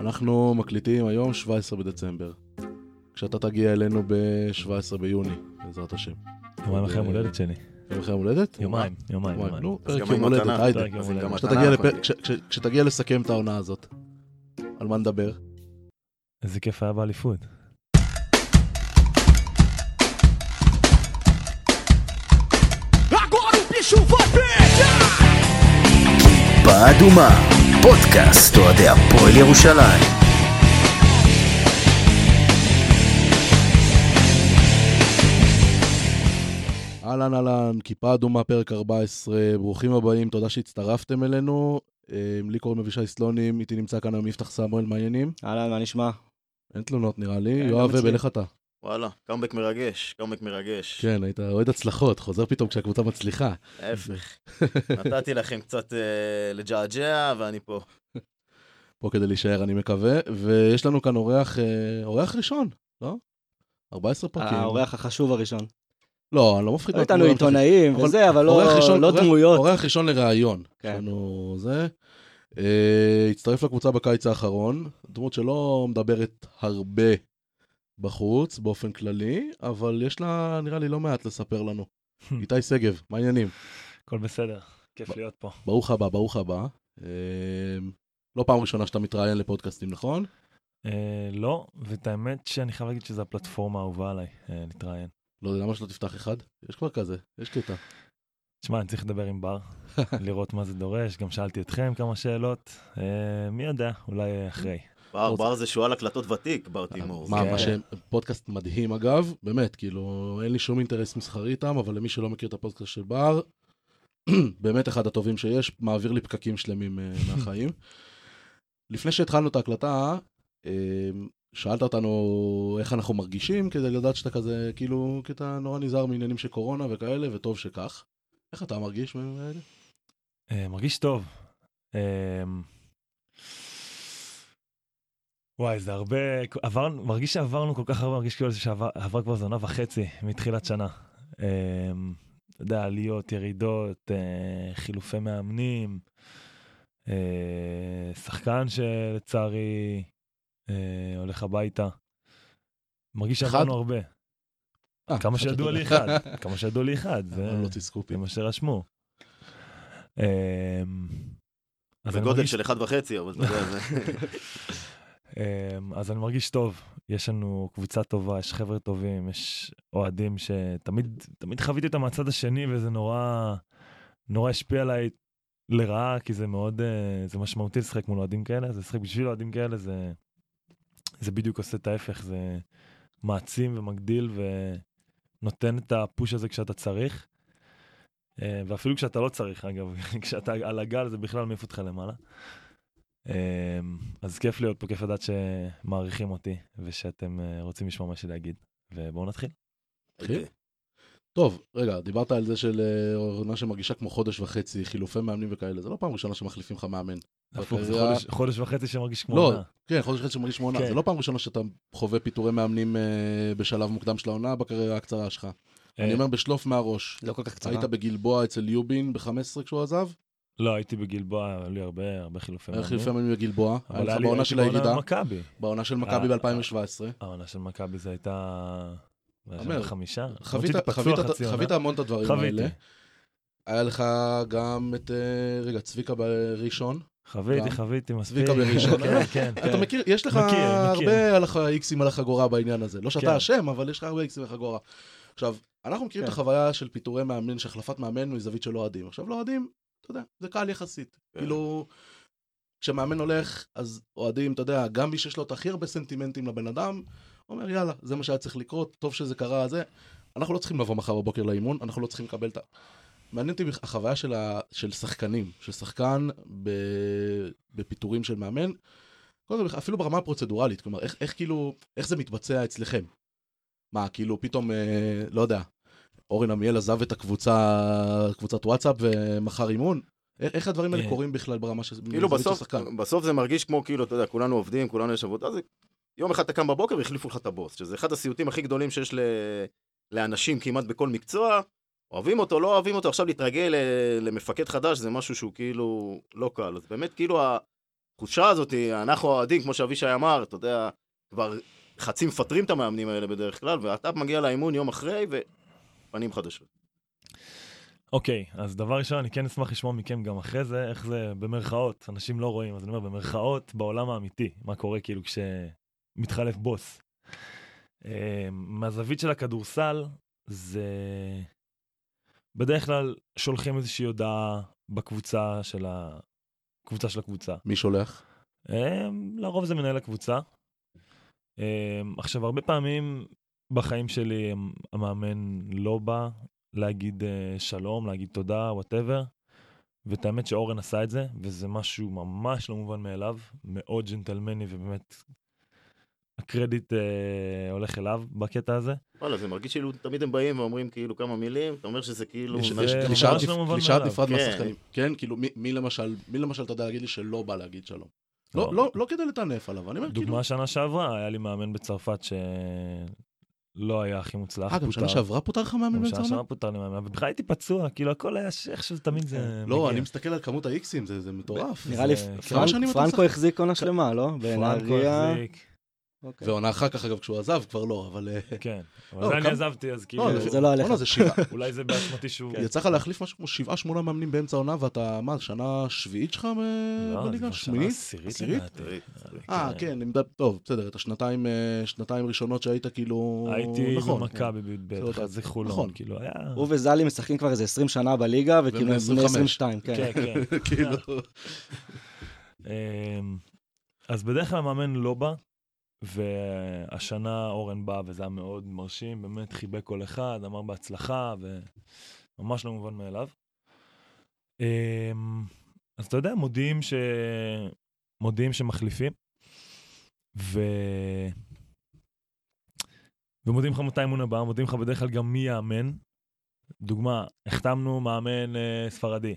אנחנו מקליטים היום 17 בדצמבר. כשאתה תגיע אלינו ב-17 ביוני, בעזרת השם. יומיים אחרי יום הולדת שלי. יום אחרי יום הולדת? יומיים, יומיים. נו, פרק יום הולדת. היידה. כשתגיע לסכם את העונה הזאת, על מה נדבר? איזה כיף היה באליפות. כיפה אדומה, פודקאסט אוהדי הפועל ירושלים. אהלן אהלן, כיפה אדומה, פרק 14, ברוכים הבאים, תודה שהצטרפתם אלינו. אה, לי קוראים אבישי סלונים, איתי נמצא כאן היום יפתח סמואל, מה העניינים? אהלן, מה נשמע? אין תלונות נראה לי. כן, יואב איך אתה? וואלה, קאמבק מרגש, קאמבק מרגש. כן, היית אוהד הצלחות, חוזר פתאום כשהקבוצה מצליחה. ההפך. נתתי לכם קצת אה, לג'עג'ע, ואני פה. פה כדי להישאר, אני מקווה. ויש לנו כאן אורח, אה, אורח ראשון, לא? 14 פרקים. האורח החשוב הראשון. לא, אני לא מפחיד. איתנו מהדמויות. עיתונאים אבל וזה, אבל לא אורח ראשון- לא אורח- דמויות. אורח ראשון לראיון. כן. יש לנו זה. אה, הצטרף לקבוצה בקיץ האחרון, דמות שלא מדברת הרבה בחוץ, באופן כללי, אבל יש לה, נראה לי, לא מעט לספר לנו. איתי שגב, מה העניינים? הכל בסדר, כיף להיות פה. ברוך הבא, ברוך הבא. אה, לא פעם ראשונה שאתה מתראיין לפודקאסטים, נכון? אה, לא, ואת האמת שאני חייב להגיד שזו הפלטפורמה האהובה עליי, אה, להתראיין. לא יודע, למה שלא תפתח אחד? יש כבר כזה, יש קטע. תשמע, אני צריך לדבר עם בר, לראות מה זה דורש, גם שאלתי אתכם כמה שאלות. מי יודע, אולי אחרי. בר, בר זה שועל הקלטות ותיק, בר תימור. מה, כן. מה שהם, פודקאסט מדהים אגב, באמת, כאילו, אין לי שום אינטרס מסחרי איתם, אבל למי שלא מכיר את הפודקאסט של בר, באמת אחד הטובים שיש, מעביר לי פקקים שלמים אה, מהחיים. לפני שהתחלנו את ההקלטה, אה, שאלת אותנו איך אנחנו מרגישים, כדי לדעת שאתה כזה, כאילו, כי אתה נורא נזהר מעניינים של קורונה וכאלה, וטוב שכך. איך אתה מרגיש? אה, מרגיש טוב. וואי, זה הרבה, עבר, מרגיש שעברנו כל כך הרבה, מרגיש כאילו שעבר כבר זונה וחצי מתחילת שנה. אה, אתה יודע, עליות, ירידות, אה, חילופי מאמנים, אה, שחקן שלצערי אה, הולך הביתה. מרגיש? שעברנו הרבה. כמה שידוע לי אחד, כמה שידוע לי אחד, זה. זה מה שרשמו. אני בגודל של אחד וחצי, אבל אתה יודע, זה... אמ, אז אני מרגיש טוב, יש לנו קבוצה טובה, יש חבר'ה טובים, יש אוהדים שתמיד תמיד חוויתי אותם מהצד השני וזה נורא נורא השפיע עליי לרעה כי זה מאוד אה, זה משמעותי לשחק מול אוהדים כאלה, זה לשחק בשביל אוהדים כאלה זה זה בדיוק עושה את ההפך, זה מעצים ומגדיל ונותן את הפוש הזה כשאתה צריך. אה, ואפילו כשאתה לא צריך אגב, כשאתה על הגל זה בכלל מעיף אותך למעלה. אמ, אז כיף להיות פה, כיף לדעת שמעריכים אותי ושאתם אה, רוצים לשמוע מה יש לי להגיד. ובואו נתחיל. התחיל? טוב, רגע, דיברת על זה של אה, עונה שמרגישה כמו חודש וחצי, חילופי מאמנים וכאלה, זה לא פעם ראשונה שמחליפים לך מאמן. הפוך, זה חודש- חודש וחצי שמרגיש כמו לא, עונה. כן, חודש וחצי שמרגיש כמו עונה, כן. זה לא פעם ראשונה שאתה חווה פיטורי מאמנים אה, בשלב מוקדם של העונה בקריירה הקצרה שלך. אני אומר בשלוף מהראש, לא כל כך קצרה. היית בגלבוע אצל יובין ב-15 כשהוא עזב? לא, הייתי בגלבוע, היו לי הרבה הרבה חילופי היה מאמנים. חילופי מאמנים בגלבוע, היה לך בעונה של הירידה, במכבי. בעונה של מכבי אה, ב-2017. העונה של מכבי זה הייתה... חמישה. חווית- המון את הדברים האלה. היה לך גם את, אה, רגע, צביקה בראשון. חוויתי. חוויתי מספיק. צביקה בראשון. כן, כן, אתה כן. מכיר, יש לך. הרבה איקסים על החגורה בעניין הזה. לא שאתה כן. אשם, אבל יש לך הרבה איקסים על החגורה. עכשיו, אנחנו מכירים את כן. החוויה של פיטורי מאמן, של החלפת מאמן מזווית של אוהדים. עכשיו, לאוהדים, אתה יודע, זה קל יחסית. כן. כאילו, כשמאמן הולך, אז אוהדים, אתה יודע, גם מי שיש לו את הכי הרבה סנטימנטים לבן אדם, אומר, יאללה, זה מה שהיה צריך לקרות, טוב שזה קרה, זה. אנחנו לא צריכים לבוא מחר בבוקר לאימון, אנחנו לא צריכים לקבל את ה... מעניין אותי החוויה של, ה... של שחקנים, של שחקן ב... בפיטורים של מאמן, קודם אפילו ברמה הפרוצדורלית, כלומר, איך, איך כאילו, איך זה מתבצע אצלכם? מה, כאילו, פתאום, אה, לא יודע, אורן עמיאל עזב את הקבוצה, קבוצת וואטסאפ ומכר אימון? איך, הדברים האלה אה. קורים בכלל ברמה של כאילו בסוף? בסוף זה מרגיש כמו כאילו, אתה יודע, כולנו עובדים, כולנו יש עבודה, זה... יום אחד אתה קם בבוקר והחליפו לך את הבוס, שזה אחד הסיוטים הכי גדולים שיש ל... לאנשים כמעט בכל מקצוע. אוהבים אותו, לא אוהבים אותו, עכשיו להתרגל ל- למפקד חדש זה משהו שהוא כאילו לא קל. אז באמת, כאילו. התחושה הזאת, אנחנו האוהדים, כמו שאבישי אמר, אתה יודע, כבר חצי מפטרים את המאמנים האלה בדרך כלל, ואתה מגיע לאימון יום אחרי, ופנים חדשות. אוקיי, אז דבר ראשון, אני כן אשמח לשמוע מכם גם אחרי זה, איך זה במרכאות, אנשים לא רואים, אז אני אומר, במרכאות, בעולם האמיתי, מה קורה כאילו כשמתחלף בוס. אה, מהזווית של הכדורסל, זה... בדרך כלל שולחים איזושהי הודעה בקבוצה של ה... קבוצה של הקבוצה. מי שולח? אה, לרוב זה מנהל הקבוצה. אה, עכשיו, הרבה פעמים בחיים שלי המאמן לא בא להגיד אה, שלום, להגיד תודה, whatever. ואת האמת שאורן עשה את זה, וזה משהו ממש לא מובן מאליו, מאוד ג'נטלמני ובאמת הקרדיט אה, הולך אליו בקטע הזה. וואלה, זה מרגיש כאילו תמיד הם באים ואומרים כאילו כמה מילים, אתה אומר שזה כאילו... יש- קלישאת לא מאליו. נפרד כן. מהשחקנים. כן, כאילו, מי- מי למשל, מי למשל אתה יודע להגיד לי שלא בא להגיד שלום? לא. לא, לא, לא כדי לטנף עליו, אני אומר כאילו... דוגמה שנה שעברה, היה לי מאמן בצרפת שלא היה הכי מוצלח. אה, גם שנה. שעברה פוטר לך מאמן גם בן שנה? שעברה פוטר לי מאמן, ובכלל הייתי פצוע, כאילו הכל היה ש- איכשהו תמיד זה לא, מגיע. אני מסתכל על כמות האיקסים, זה זה מטורף. נראה לי פרנקו? החזיק עונה שלמה, לא? פרנקו. החזיק, אוקיי. ועונה אחר כך, אגב, כשהוא עזב, כבר לא, אבל... אה, כן. אבל לא, זה אני עזבתי, אז כאילו, לא, זה לא עליך. בואנה, זה שבעה. אולי זה באשמתי שהוא... יצא לך להחליף משהו כמו שבעה, שמונה מאמנים באמצע העונה, ואתה, מה, שנה שביעית שלך ב- לא, זה בליגה? כבר שנה שמינית? עשירית עשירית? לדעתי. אה, כן, אני מדבר- טוב, בסדר, את השנתיים אה, שנתיים ראשונות שהיית כאילו... הייתי נכון, במכבי בי"ב, זה חולון, נכון. כאילו היה... הוא וזלי משחקים כבר איזה 20 שנה בליגה, וכאילו הם בני 25. 22, כן. כן, כן. כן. כאילו... אמ, אז בדרך כלל המאמן לא בא, והשנה אורן בא וזה היה מאוד מרשים, באמת חיבק כל אחד, אמר בהצלחה, וממש לא מובן מאליו. אמ, אז אתה יודע, מודיעים ש... מודיעים שמחליפים, ו... ומודיעים לך מתי האימון הבא, מודיעים לך בדרך כלל גם מי יאמן. דוגמה, החתמנו מאמן אה, ספרדי.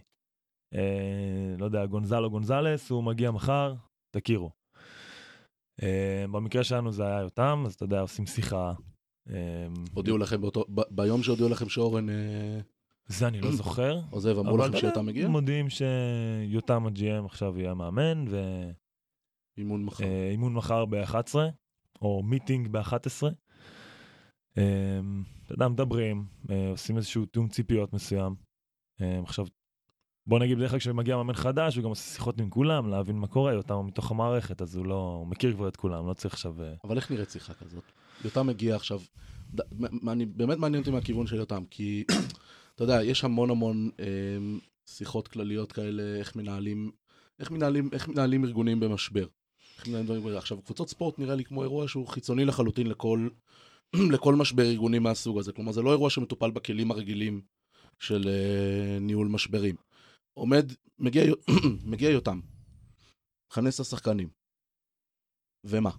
אה, לא יודע, גונזלו גונזלס, הוא מגיע מחר, תכירו. אה, במקרה שלנו זה היה יותם, אז אתה יודע, עושים שיחה. אה, הודיעו לכם באותו... ביום שהודיעו לכם שאורן אה, זה אני לא זוכר. עוזב, אמרו לכם שאתה מגיע? מודיעים שיותם הג'י.אם עכשיו יהיה מאמן, אימון מחר. ואימון מחר ב-11, או מיטינג ב-11. אה, אתה יודע, מדברים, אה, עושים איזשהו תיאום ציפיות מסוים. אה, עכשיו, בוא נגיד בדרך כלל כשמגיע מאמן חדש, הוא גם עושה שיחות עם כולם, להבין מה קורה, יותם מתוך המערכת, אז הוא לא, הוא מכיר כבר את כולם, לא צריך עכשיו... אה, אבל איך נראית שיחה כזאת? יותם מגיע עכשיו, ד- אני, באמת מעניין אותי מהכיוון של יותם, כי אתה יודע, יש המון המון אה, שיחות כלליות כאלה, איך מנהלים, איך מנהלים, איך מנהלים ארגונים במשבר. איך מנהלים דברים כאלה. עכשיו, קבוצות ספורט נראה לי כמו אירוע שהוא חיצוני לחלוטין לכל, לכל משבר ארגוני מהסוג הזה. כלומר, זה לא אירוע שמטופל בכלים הרגילים של אה, ניהול משברים. עומד, מגיע, מגיע יותם, מכנס השחקנים. ומה?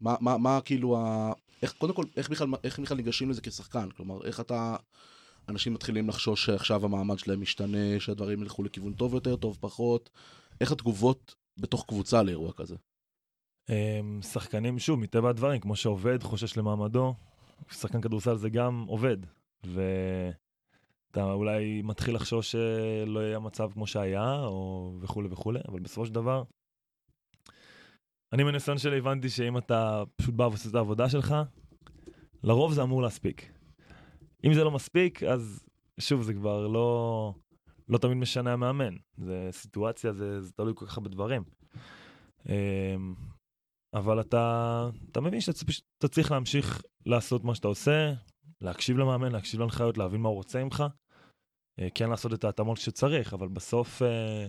מה, מה, מה כאילו ה... איך, קודם כל, איך בכלל, איך בכלל ניגשים לזה כשחקן? כלומר, איך אתה... אנשים מתחילים לחשוש שעכשיו המעמד שלהם משתנה, שהדברים ילכו לכיוון טוב יותר, טוב פחות. איך התגובות בתוך קבוצה לאירוע כזה? אמ, שחקנים, שוב, מטבע הדברים, כמו שעובד חושש למעמדו, שחקן כדורסל זה גם עובד. ואתה אולי מתחיל לחשוש שלא יהיה מצב כמו שהיה, או וכולי וכולי, אבל בסופו של דבר, אני מניסיון שלי הבנתי שאם אתה פשוט בא ועושה את העבודה שלך, לרוב זה אמור להספיק. אם זה לא מספיק, אז שוב, זה כבר לא, לא תמיד משנה המאמן. זה סיטואציה, זה, זה תלוי כל כך הרבה דברים. אמ, אבל אתה, אתה מבין שאתה אתה צריך להמשיך לעשות מה שאתה עושה, להקשיב למאמן, להקשיב להנחיות, להבין מה הוא רוצה ממך. אה, כן לעשות את ההתאמות שצריך, אבל בסוף אה,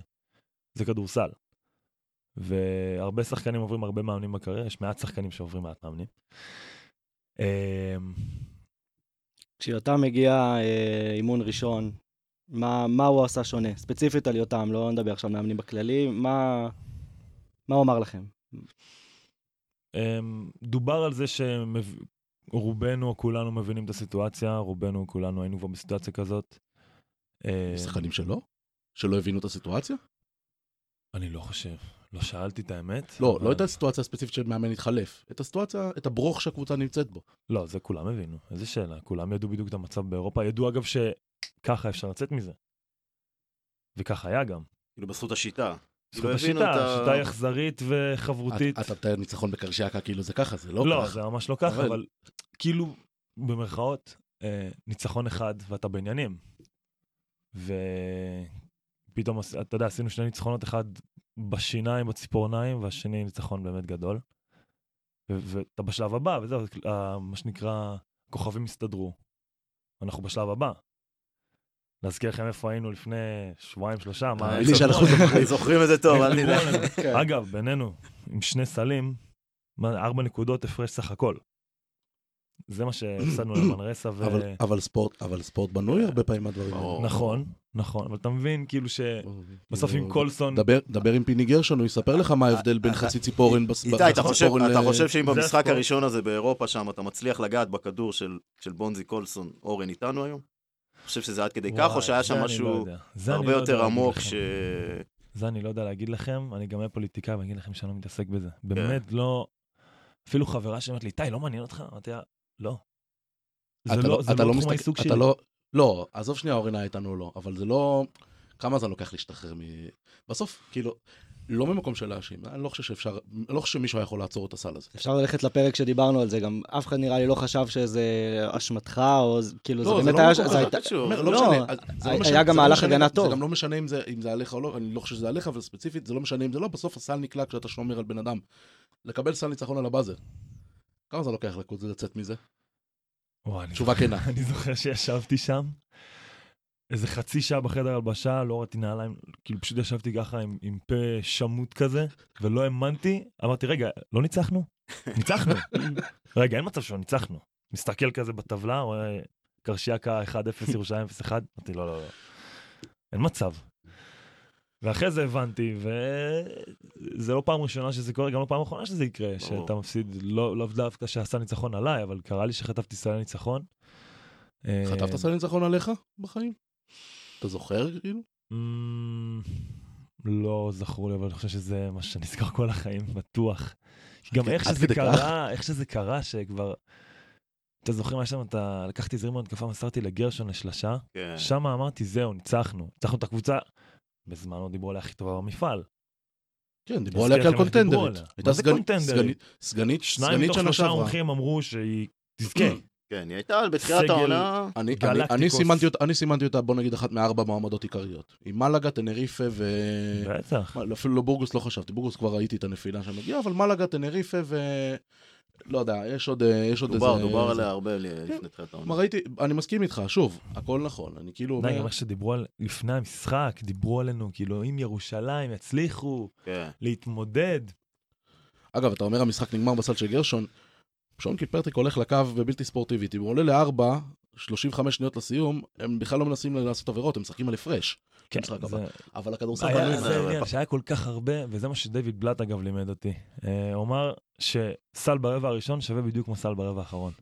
זה כדורסל. והרבה שחקנים עוברים הרבה מאמנים בקריירה, יש מעט שחקנים שעוברים מעט מאמנים. אמ, כשיותם מגיע אה, אימון ראשון, מה, מה הוא עשה שונה? ספציפית על יותם, לא נדבר עכשיו מאמנים בכללי, מה, מה הוא אמר לכם? דובר על זה שרובנו או כולנו מבינים את הסיטואציה, רובנו או כולנו היינו כבר בסיטואציה כזאת. יש שחקנים שלא? שלא הבינו את הסיטואציה? אני לא חושב, לא שאלתי את האמת. לא, אבל- לא את הסיטואציה הספציפית של מאמן התחלף. את הסיטואציה, את הברוך שהקבוצה נמצאת בו. לא, זה כולם הבינו, איזה שאלה, כולם ידעו בדיוק את המצב באירופה, ידעו אגב שככה אפשר לצאת מזה. וככה היה גם. כאילו בזכות השיטה. כאילו את השיטה, ה- שיטה היא אכזרית וחברותית. אתה מתאר ניצחון בקרשיאקה כאילו זה ככה, זה לא לא, כך. זה ממש לא ככה, אבל- אבל כאילו, במרכאות, אה, ניצחון אחד ואתה בעניינים. ופתאום, אתה יודע, עשינו שני ניצחונות, אחד בשיניים, בציפורניים, והשני ניצחון באמת גדול. ואתה בשלב הבא, וזהו, מה שנקרא, כוכבים הסתדרו. אנחנו בשלב הבא. להזכיר לכם איפה היינו לפני שבועיים, שלושה, מה... לי שאנחנו זוכרים. את זה טוב, אל תדאג. אגב, בינינו, עם שני סלים, ארבע נקודות הפרש סך הכל. זה מה שהפסדנו למנרסה ו... אבל- אבל ספורט, אבל ספורט בנוי הרבה פעמים מהדברים האלה. נכון, נכון, אבל אתה מבין, כאילו שבסוף עם קולסון... דבר, דבר עם פיני גרשון, הוא יספר לך מה ההבדל בין חצי ציפורן בס- איתי, בחצי אתה חושב- ציפורן אתה ל- חושב שאם במשחק הספורט. הראשון הזה באירופה שם אתה מצליח לגעת בכדור של של בונזי קולסון, אורן איתנו היום? אתה חושב שזה עד כדי כך, או וואי, שהיה שם אני לא משהו אני הרבה לא יותר עמוק. ש... זה אני לא יודע להגיד לכם, אני גם אהיה פוליטיקאי ואגיד לכם שאני לא מתעסק בזה. כן. באמת לא... אפילו חברה שאומרת לי, איתי, לא מעניין אותך? אמרתי לה, לא. זה אתה לא זה אתה לא תחום מסתכל- העיסוק אתה שלי. לא, לא, עזוב שנייה אורן היה איתנו לא, אבל זה לא, כמה זמן לוקח להשתחרר מ... בסוף, כאילו, לא ממקום של להאשים, אני לא חושב שאפשר, אני לא חושב שמישהו יכול לעצור את הסל הזה. אפשר ללכת לפרק שדיברנו על זה, גם אף אחד נראה לי לא חשב שזה אשמתך, או זה- כאילו, זה לא, באמת לא היה... מקום זה הייתה- לא, לא משנה, זה לא היה גם זה לא מהלך הגנה זה טוב. גם לא משנה אם זה אם זה עליך או לא, אני לא חושב שזה עליך, אבל ספציפית, זה לא משנה אם זה לא, בסוף הסל נקלע כשאתה שומר על בן אדם. לקבל סל ניצחון על הבאזר. כמה זמן לוקח לקבוצה לצאת מזה? וואי, תשובה כנה. אני זוכר שישבתי שם, איזה חצי שעה בחדר הלבשה, לא ראיתי נעליים, כאילו פשוט ישבתי ככה עם, עם פה שמוט כזה, ולא האמנתי, אמרתי, רגע, לא ניצחנו? ניצחנו. רגע, אין מצב שלא ניצחנו. מסתכל כזה בטבלה, רואה קרשיאקה 1-0, ירושלים 0-1, אמרתי, לא, לא, לא. אין מצב. ואחרי זה הבנתי, וזה לא פעם ראשונה שזה קורה, גם לא פעם אחרונה שזה יקרה, ברור. שאתה מפסיד, לא לאו דווקא שעשה ניצחון עליי, אבל קרה לי שחטפתי סל ניצחון. אה, חטפת סל ניצחון עליך בחיים? אתה זוכר כאילו? אמ, לא זכור לי, אבל אני חושב שזה מה שנזכר כל החיים, בטוח. גם איך שזה? קרה, איך שזה קרה, שכבר... אתה זוכר מה שם, אתה לקחתי זרימה התקפה, מסרתי לגרשון לשלשה, כן. שם אמרתי, זהו, ניצחנו. ניצחנו את הקבוצה. בזמנו דיברו עליה הכי טובה במפעל. כן, דיברו עליה כקונטנדרית. עליה. הייתה סגנית- קונטנדרית? שניים מתוך שלושה. מומחים אמרו שהיא תזכה. כן, היא הייתה בתחילת העונה, אני, אני, גלקטיקוס. אני, סימנתי אותה, אני סימנתי אותה, בוא נגיד, אחת מארבע מועמדות עיקריות. עם מלאגה, טנריפה ו... בטח. מה, אפילו לא בורגוס לא חשבתי, בורגוס כבר ראיתי את הנפילה שמגיעה, אבל מלאגה, טנריפה ו... לא יודע, יש עוד, אה, יש עוד דובר, איזה... דובר זה- עליה הרבה לפני תחילת העונה. מה ראיתי, אני מסכים איתך, שוב, הכל נכון, אני כאילו די, איך שדיברו על... לפני המשחק, דיברו עלינו, כאילו, אם ירושלים יצליחו כן. להתמודד. אגב, אתה אומר המשחק נגמר בסל של גרשון, שון קיפרטריק הולך לקו בבלתי ספורטיבית, אם הוא עולה לארבע, 35 שניות לסיום, הם בכלל לא מנסים לעשות עבירות, הם משחקים על הפרש. כן. זה- אבל הכדורסל היה- בנוי... זה- העניין, שהיה כל כך הרבה, וזה מה שדייוויד בלאט אגב לימד אותי. אה, הוא אמר שסל ברבע הראשון שווה בדיוק כמו סל ברבע האחרון.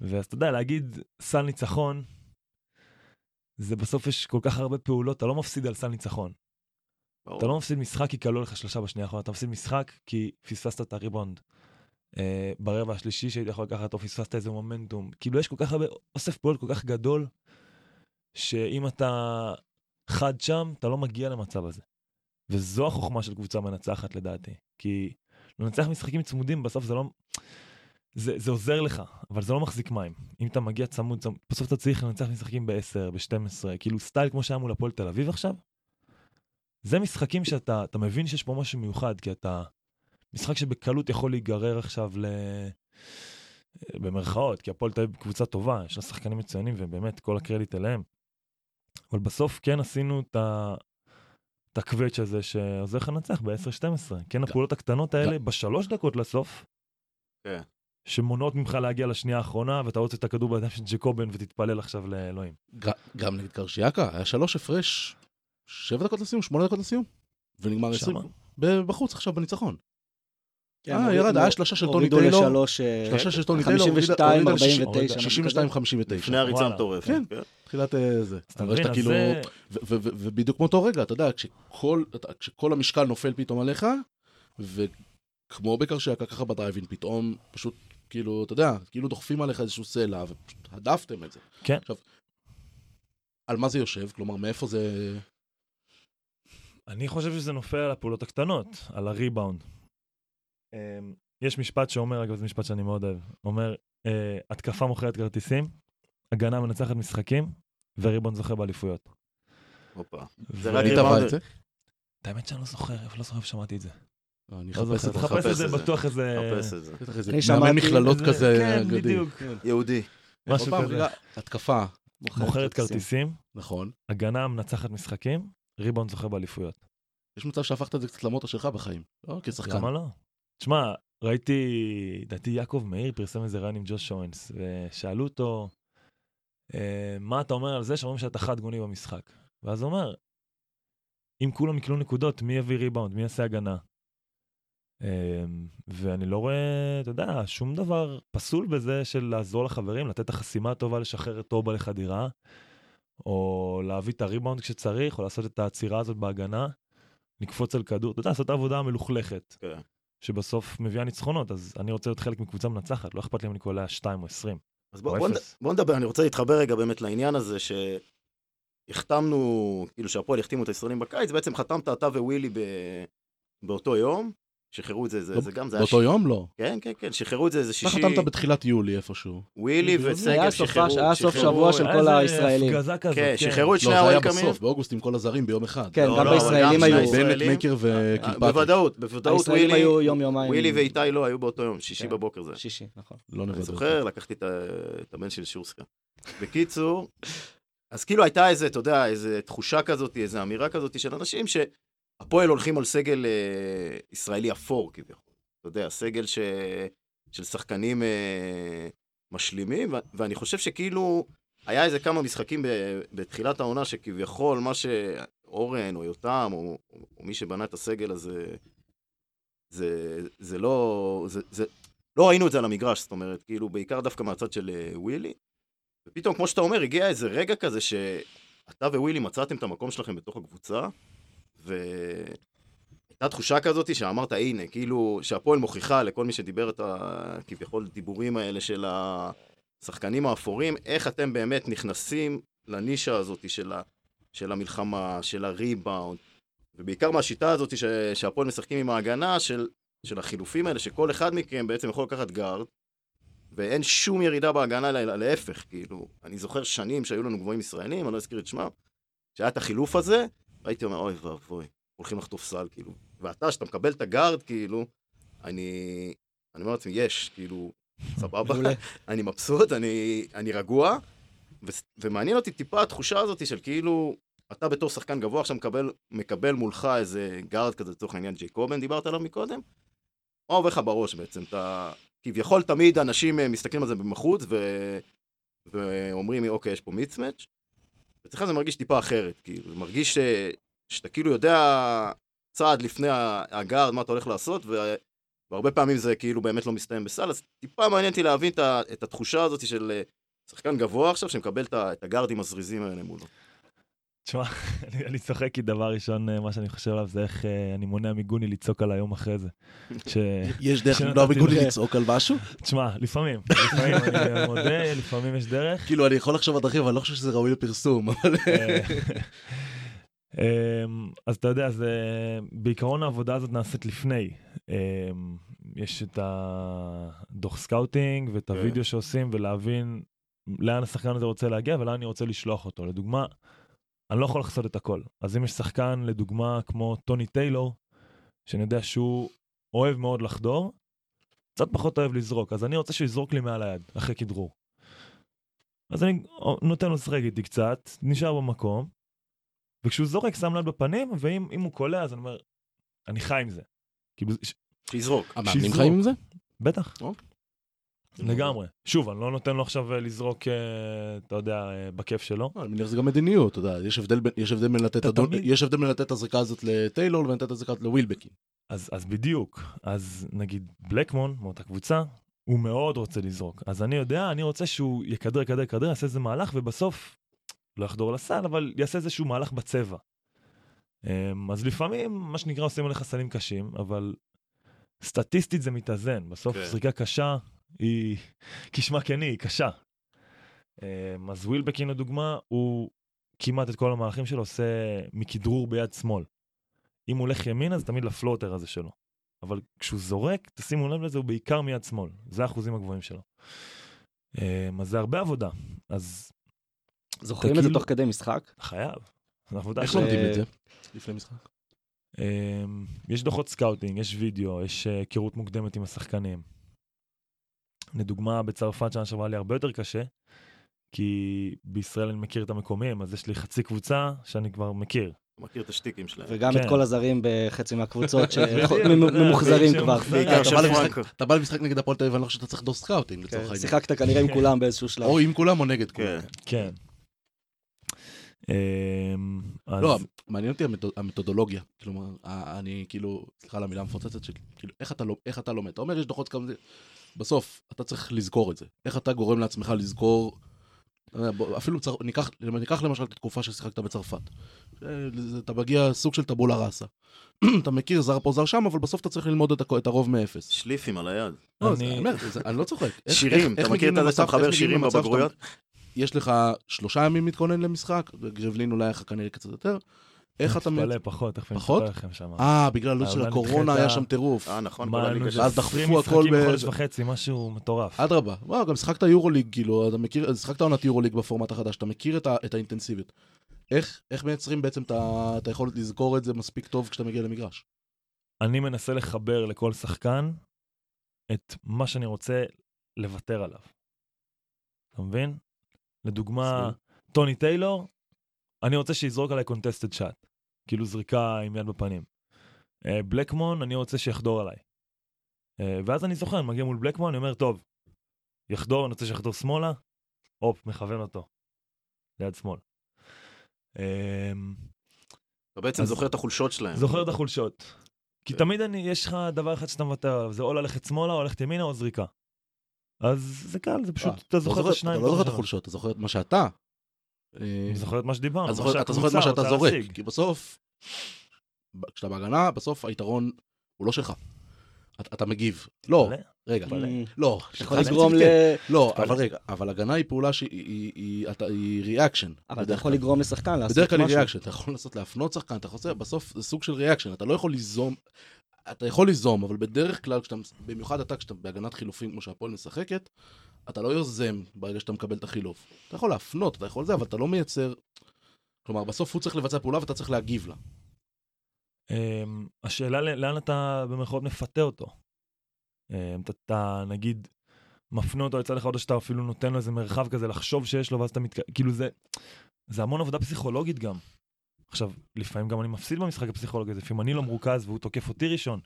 ואז אתה יודע, להגיד סל ניצחון, זה בסוף יש כל כך הרבה פעולות, אתה לא מפסיד על סל ניצחון. אתה לא מפסיד משחק כי כלו לך שלושה בשנייה האחרונה, אתה מפסיד משחק כי פספסת את הריבונד. אה, ברבע השלישי שהיית יכול לקחת או פספסת איזה מומנטום. כאילו יש כל כך הרבה, אוסף פעולות כל כך גדול, שאם אתה חד שם, אתה לא מגיע למצב הזה. וזו החוכמה של קבוצה מנצחת לדעתי. כי לנצח משחקים צמודים בסוף זה לא... זה, זה עוזר לך, אבל זה לא מחזיק מים. אם אתה מגיע צמוד, צמוד בסוף אתה צריך לנצח משחקים ב-10, ב-12, כאילו סטייל כמו שהיה מול הפועל תל אביב עכשיו. זה משחקים שאתה אתה מבין שיש פה משהו מיוחד, כי אתה... משחק שבקלות יכול להיגרר עכשיו ל... במרכאות, כי הפועל תל אביב קבוצה טובה, יש לה שחקנים מצוינים ובאמת כל הקרדיט אליהם. אבל בסוף כן עשינו את ה... את הקווץ' הזה שעוזר לך לנצח ב-10-12. כן, הפעולות הקטנות האלה בשלוש דקות לסוף, כן. שמונעות ממך להגיע לשנייה האחרונה, ואתה רוצה את הכדור בידיים של ג'קובן ותתפלל עכשיו לאלוהים. גם נגד קרשיאקה, היה שלוש הפרש, שבע דקות לסיום, שמונה דקות לסיום, ונגמר עשרים. בחוץ עכשיו בניצחון. כן, אה, ירד, היה שלושה של טוני הורידו טיילור. לשלוש, אה, שלושה של טוני טיילור, 52, הוריד על שישים- 49, משהו 62-59. לפני הריצה וואלה. המטורפת. כן. כן. תחילת אה, זה. אתה מבין, אז זה... ובדיוק מאותו רגע, אתה יודע, כשכל, המשקל נופל פתאום עליך, וכמו בקרשיאקה, ככה בדרייבין, פתאום פשוט, כאילו, אתה יודע, כאילו דוחפים עליך איזשהו סלע, ופשוט הדפתם את זה. כן. עכשיו, על מה זה יושב? כלומר, מאיפה זה... אני חושב שזה נופל על הפעולות הקטנות, על הריבאונד. אמ, יש משפט שאומר, אגב זה משפט שאני מאוד אוהב, אומר, אה, התקפה מוכרת כרטיסים, הגנה מנצחת משחקים, וריבאונד זוכה באליפויות. הופה. ו- זה רק? את האמת שאני לא זוכר, לא זוכר איפה שמעתי את זה. לא, אני לא אחפש זוכר, את זה. תחפש חפש את זה. בטוח איזה... חפש את זה. בטח איזה אני מאמן מכללות כזה כן. בדיוק. יהודי. משהו כזה. התקפה, מוכרת כרטיסים, נכון. הגנה מנצחת משחקים, ריבאונד זוכה באליפויות. יש מצב שהפכת את זה קצת למוטו שלך בחיים. לא כשחקן. למה לא? תשמע, ראיתי, לדעתי יעקב מאיר פרסם איזה רעיון עם ג'וש שוינס, ושאלו אותו, אה, מה אתה אומר על זה שאומרים שאתה חד גוני במשחק? ואז הוא אומר, אם כולם יקלו נקודות, מי יביא ריבאונד? מי יעשה הגנה? אה, ואני לא רואה, אתה יודע, שום דבר פסול בזה של לעזור לחברים, לתת את החסימה הטובה, לשחרר את טובה לחדירה, או להביא את הריבאונד כשצריך, או לעשות את העצירה הזאת בהגנה, לקפוץ על כדור, אתה יודע, לעשות את העבודה המלוכלכת. כן. שבסוף מביאה ניצחונות, אז אני רוצה להיות חלק מקבוצה מנצחת, לא אכפת לי אם אני קולע 2 או 20. אז בוא, או בוא, נד-. בוא נדבר, אני רוצה להתחבר רגע באמת לעניין הזה שהחתמנו, כאילו שהפועל החתימו את הישראלים בקיץ, בעצם חתמת אתה ווילי ב... באותו יום, שחררו את זה, זה, לא, זה גם, זה היה... באותו יום לא. כן, כן, כן, שחררו את זה איזה אתה שישי, חתמת בתחילת יולי איפשהו. ווילי היה וסגל היה סוף- שחררו, היה סוף שחררו- שבוע של היה כל הישראלים. כזאת, כן, כן. שחררו את שני לא, זה היה. בסוף, באוגוסט עם כל הזרים ביום אחד. כן, לא, גם לא, בישראלים גם היו. בנט. מייקר אה, וקיפקי. בוודאות, בוודאות הישראלים ווילי, היו יום-יומיים. ווילי ואיתי לא היו באותו יום, שישי כן. בבוקר זה. שישי, נכון. לא אני נוודא. זוכר, לקחתי את הבן של שורסקה. בקיצור, אז כאילו הייתה איזה, אתה יודע, איזה תחושה כזאת, איזה אמירה כזאת של אנשים שהפועל הולכים על סגל אה, ישראלי אפור כביכול. אתה יודע, סגל ש... של שחקנים אה, משלימים, ו- ואני חושב שכאילו, היה איזה כמה משחקים ב... בתחילת העונה שכביכול מה שאורן או יותם או, או מי שבנה את הסגל הזה, זה, זה לא, זה, זה, לא ראינו את זה על המגרש, זאת אומרת, כאילו, בעיקר דווקא מהצד של אה, ווילי. ופתאום, כמו שאתה אומר, הגיע איזה רגע כזה שאתה ווילי מצאתם את המקום שלכם בתוך הקבוצה, והייתה תחושה כזאת שאמרת, הנה, כאילו, שהפועל מוכיחה לכל מי שדיבר את הכביכול דיבורים האלה של השחקנים האפורים, איך אתם באמת נכנסים לנישה הזאת של, ה, של המלחמה, של הריבאונד, ובעיקר מהשיטה הזאת ש, שהפועל משחקים עם ההגנה של, של החילופים האלה, שכל אחד מכם בעצם יכול לקחת גארד, ואין שום ירידה בהגנה, אלא להפך, כאילו, אני זוכר שנים שהיו לנו גבוהים ישראלים, אני לא אזכיר את שמם, שהיה את החילוף הזה, והייתי אומר, אוי ואבוי, הולכים לחטוף סל, כאילו. ואתה, שאתה מקבל את הגארד, כאילו, אני, אני אומר לעצמי, יש, כאילו, סבבה. אני מבסוט, אני, אני רגוע, ו, ומעניין אותי טיפה התחושה הזאת של כאילו, אתה בתור שחקן גבוה עכשיו מקבל, מקבל מולך איזה גארד כזה, לצורך העניין ג'ייקובן, דיברת עליו מקודם, מה עובר לך בראש בעצם? אתה... כביכול תמיד אנשים אה, מסתכלים על זה מבחוץ ו... ואומרים, אוקיי, יש פה מיצמץ', אצלך זה מרגיש טיפה אחרת, כאילו, זה מרגיש ש... שאתה כאילו יודע צעד לפני הגארד מה אתה הולך לעשות, ו... והרבה פעמים זה כאילו באמת לא מסתיים בסל, אז טיפה מעניין אותי להבין את, התחושה הזאת של אה, שחקן גבוה עכשיו, שמקבל. את הגארדים הזריזים האלה מולו. תשמע, אני- אני צוחק כי דבר ראשון, אה, מה שאני חושב עליו זה איך אה, אני מונע מגוני לצעוק על היום אחרי זה. ש... יש דרך למנוע מגוני. לצעוק על משהו? תשמע, לפעמים, לפעמים אני מודה, לפעמים יש דרך. כאילו, אני יכול לחשוב על דרכים, אבל אני לא חושב שזה ראוי לפרסום. אבל- אה, אמ, אז אתה יודע, זה, בעיקרון העבודה הזאת נעשית לפני. אמ, יש את הדוח scouting ואת כן. הוידאו שעושים ולהבין לאן השחקן הזה רוצה להגיע ולאן אני רוצה לשלוח אותו. לדוגמה, אני לא יכול לעשות את הכל. אז אם יש שחקן, לדוגמה, כמו טוני טיילור, שאני יודע שהוא אוהב מאוד לחדור, קצת פחות אוהב לזרוק, אז אני רוצה שהוא יזרוק לי מעל היד, אחרי כדרור. אז אני נותן לו לשחק איתי קצת, נשאר במקום, וכשהוא זורק שם ליד בפנים, ואם אם הוא קולע אז אני אומר, אני חי עם זה. כאילו, שיזרוק. המאמנים שיזרוק. חיים עם זה? בטח, אוקיי. לגמרי. שוב, אני לא נותן לו עכשיו אה, לזרוק, אה, אתה יודע, אה, בכיף שלו. לא, אני מניח שזה גם מדיניות, אתה יודע, יש הבדל בין- לתת את הזריקה הזאת לטיילור לבין לתת את הזריקה הזאת לווילבקין. אז, אז בדיוק, אז נגיד בלקמון, מאותה קבוצה, הוא מאוד רוצה לזרוק. אז אני יודע, אני רוצה שהוא יכדר, יכדר, יכדר, יעשה איזה מהלך, ובסוף, לא יחדור לסל, אבל יעשה איזשהו מהלך בצבע. אמ, אז לפעמים, מה שנקרא, עושים עליך סלים קשים, אבל סטטיסטית זה מתאזן. בסוף כן. זריקה קשה היא, כשמה כן היא, היא קשה. אמ, אז ווילבקין לדוגמה, הוא כמעט את כל המהלכים שלו עושה מכדרור ביד שמאל. אם הוא הולך ימינה זה תמיד ל floater הזה שלו. אבל כשהוא זורק, תשימו לב לזה, הוא בעיקר מיד שמאל. זה האחוזים הגבוהים שלו. אה, אז זה הרבה עבודה. אז זוכרים את זה כאילו- תוך כדי משחק? חייב. עבודה איך לומדים אה, את זה? לפני משחק. אמ, יש דוחות scouting, יש וידאו, יש אה, היכרות מוקדמת עם השחקנים. לדוגמה, בצרפת שנה שעברה לי הרבה יותר קשה, כי בישראל אני מכיר את המקומיים, אז יש לי חצי קבוצה שאני כבר מכיר. מכיר את השטיקים שלהם. וגם כן. את כל הזרים בחצי מהקבוצות שממוחזרים כבר. אתה של בא למשחק- פרנקו. אתה בא למשחק נגד הפועל תל אביב, אני לא חושב שאתה צריך דוח scouting לצורך כן, העניין. שיחקת כנראה עם כולם באיזשהו שלב. או עם כולם או נגד כולם. כן. כן. אמ, לא, מעניין אותי המתוד- המתודולוגיה. כלומר, אני כאילו, סליחה על המילה המפוצצת שלי, כאילו, איך אתה לא- איך אתה לומד? אתה אומר, יש דוחות כמה... בסוף, אתה צריך לזכור את זה. איך אתה גורם לעצמך לזכור... אפילו צר... ניקח, ניקח למשל את התקופה ששיחקת בצרפת. אה, אתה מגיע סוג של טבולה ראסה. אתה מכיר זר פה זר שם, אבל בסוף אתה צריך ללמוד את, הכ- את הרוב מאפס. שליפים על היד. לא, אני- זה- אני אומר, זה- אני לא צוחק. איך- שירים, איך- אתה איך מכיר את זה שאתה מחבר שירים בבגרויות? יש לך שלושה ימים להתכונן למשחק, גרבלין אולי היה לך כנראה קצת יותר. איך אתה... מייצ- פחות, תכף אני? אספר לכם שם. אה, בגלל הלו"ז של הקורונה היה שם טירוף. אה, נכון, כל הליגה של... זה דחפו 20 הכל משחקים ב- בחודש וחצי, משהו מטורף. אדרבה, וואו, גם שיחקת יורוליג, כאילו, אתה מכיר, שיחקת עונת יורוליג בפורמט החדש, אתה מכיר את, האינטנסיביות. איך, איך מייצרים בעצם את היכולת לזכור את זה מספיק טוב כשאתה מגיע למגרש? אני מנסה לחבר לכל שחקן את מה שאני רוצה לוותר עליו. אתה מבין? לדוגמה, טוני טיילור, אני רוצה שיזרוק עליי קונטסטד שאט. כאילו זריקה עם יד בפנים. אה, בלקמון, אני רוצה שיחדור עליי. אה, ואז אני זוכר, מגיע מול בלקמון, אני אומר, טוב, יחדור, אני רוצה שיחדור שמאלה, הופ, מכוון אותו. ליד שמאל. אה, אתה בעצם זוכר את החולשות שלהם. זוכר את החולשות. כי. תמיד אני, יש לך דבר אחד שאתה מוותר עליו, זה או ללכת שמאלה או ללכת ימינה או זריקה. אז זה קל, זה פשוט, אתה זוכר את השניים. אתה לא זוכר את. החולשות, אתה זוכר את מה שאתה. אה, אני זוכר את מה שדיברנו, אתה זוכר- את מה שאתה זורק. כי בסוף, כשאתה בהגנה, בסוף היתרון הוא לא שלך. אתה, מגיב. לא. רגע. לא. אתה יכול לגרום ל... כן. לא. אבל רגע, אבל הגנה היא פעולה שהיא reaction. אבל אתה יכול לגרום לשחקן לעשות בדרך כלל היא משהו. ריאקשן, אתה יכול לנסות להפנות שחקן, אתה רוצה, בסוף זה סוג של reaction, אתה לא יכול ליזום, אתה יכול ליזום, אבל בדרך כלל, במיוחד אתה, כשאתה בהגנת חילופים כמו שהפועל משחקת, אתה לא יוזם ברגע שאתה מקבל את החילוף. אתה יכול להפנות, אתה יכול זה, אבל אתה לא מייצר, כלומר, בסוף הוא צריך לבצע פעולה ואתה צריך להגיב לה. אמ, השאלה לאן אתה במרכאות מפתה אותו. אמ, אתה, אתה נגיד מפנה אותו לצד אחד או שאתה אפילו נותן לו איזה מרחב כזה לחשוב שיש לו ואז אתה מתק... כאילו זה, זה המון עבודה פסיכולוגית גם. עכשיו, לפעמים גם אני מפסיד במשחק הפסיכולוגי הזה, לפעמים אני לא מרוכז והוא תוקף אותי ראשון.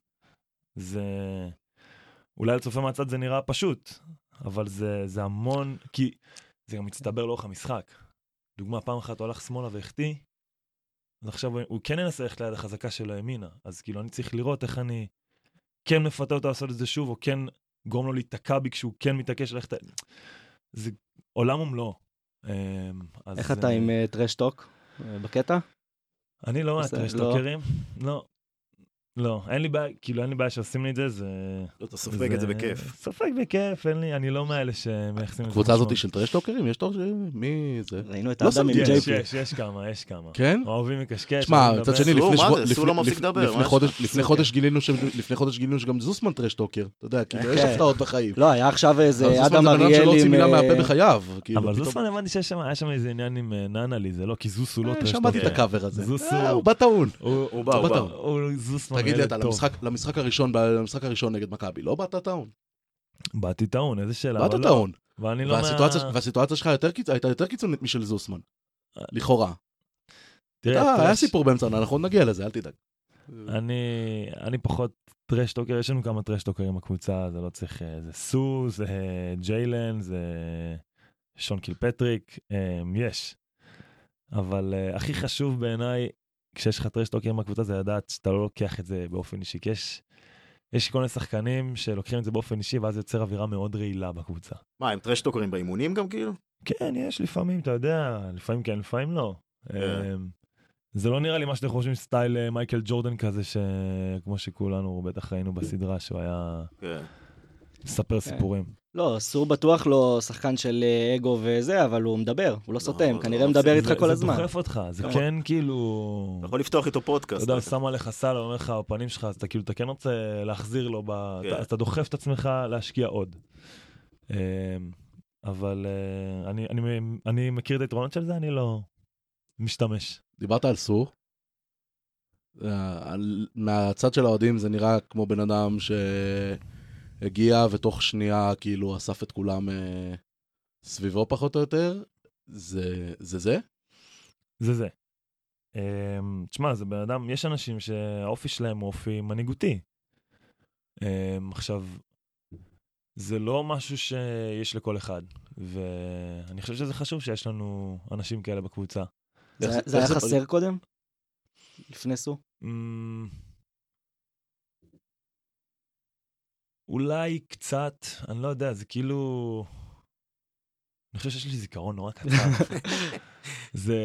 זה... אולי לצופה מהצד זה נראה פשוט, אבל זה, זה המון, כי זה גם מצטבר לאורך המשחק. דוגמה, פעם אחת הוא הלך שמאלה והחטיא, אז עכשיו הוא- כן ינסה ללכת ליד החזקה שלו ימינה, אז כאילו אני צריך לראות איך אני כן מפתה אותו לעשות את זה שוב, או כן גורם לו להיתקע בי כשהוא כן מתעקש ללכת... זה עולם ומלואו. אמ, איך אתה אה, עם אה, טרשטוק אה, בקטע? אני לא מהטרשטוקרים, לא. לא, אין לי בעיה, כאילו אין לי בעיה שעושים לי את זה, זה... לא, אתה סופג את זה זה- בכיף. סופג בכיף, אין לי, אני לא מאלה שמייחסים לזה הקבוצה הזאת. של טרשטוקרים, יש טוב, מי זה? ראינו את לא האדם עם שמתי לב. יש, ג'יי יש, יש כמה, יש כמה. כן? אוהבים לקשקש. שמע, מצד. שני, לפני זה? לא לפני- יש חודש- גילינו ש- לפני חודש גילינו שגם זוסמן טרשטוקר. אתה יודע, כאילו, יש כן. הפתעות בחיים. לא, היה עכשיו איזה זוסמן אדם זה בן שלא הוציא. מילה אה, מהפה בחייו. כאילו, אבל זוסמן הבנתי שיש שם, היה שם איזה עניין עם אה, ננלי, זה לא, כי זוס הוא לא אה, טרשטוקר. שמעתי את הקאבר הזה. הוא- בא טעון. הוא בא, הוא בא תגיד לי אתה. למשחק- למשחק הראשון, למשחק הראשון נגד מכבי, לא באת טעון. באתי טעון, איזה שאלה. באת לא. טעון. ואני לא והסיטואציה- מה... והסיטואציה שלך יותר הייתה יותר קיצונית משל זוסמן. לכאורה. תראה, אה, היה סיפור באמצע, אנחנו נגיע לזה, אל תדאג. אני, אני פחות trash talker, יש לנו כמה trash talker ים בקבוצה, זה לא צריך, אה, זה סו, זה אה, ג'יילן, זה שון קילפטריק, אה, יש. אבל אה, הכי חשוב בעיניי, כשיש לך טרשטוקרים בקבוצה, זה לדעת שאתה לא לוקח את זה באופן אישי, כי יש... יש כל מיני שחקנים שלוקחים את זה באופן אישי, ואז יוצר אווירה מאוד רעילה בקבוצה. מה, הם טרשטוקרים באימונים גם כאילו? כן, יש לפעמים, אתה יודע, לפעמים כן, לפעמים לא. כן. אמ, זה לא נראה לי מה שאתם חושבים, סטייל אה, מייקל ג'ורדן כזה, שכמו שכולנו בטח ראינו בסדרה שהוא היה... כן. לספר סיפורים. לא, סור בטוח לא שחקן של אה, אגו וזה, אבל הוא מדבר, הוא לא סותם, לא, כנראה לא, מדבר זה- איתך זה- כל זה הזמן. דוחף אותך, זה. כן כאילו... אתה יכול לפתוח איתו אתה פודקאסט. יודע, שם עליך סל, אומר לך בפנים שלך, אז אתה כאילו, אתה כן רוצה להחזיר לו. כן. אתה- אז אתה דוחף את עצמך להשקיע עוד. אמ, אבל אה, אני, אני, אני מכיר את היתרונות של זה, אני לא משתמש. דיברת על סור. אה, מהצד של האוהדים זה נראה כמו בן אדם שהגיע ותוך שנייה כאילו אסף את כולם אה, סביבו פחות או יותר. זה זה? זה? זה זה. אמ, תשמע, זה בן אדם, יש אנשים שהאופי שלהם הוא אופי מנהיגותי. אמ, עכשיו, זה לא משהו שיש לכל אחד, ואני חושב שזה חשוב שיש לנו אנשים כאלה בקבוצה. זה- זה- זה היה חסר קודם? לפני סור? אולי קצת, אני לא יודע, זה כאילו... אני חושב שיש לי זיכרון נורא קצר. זה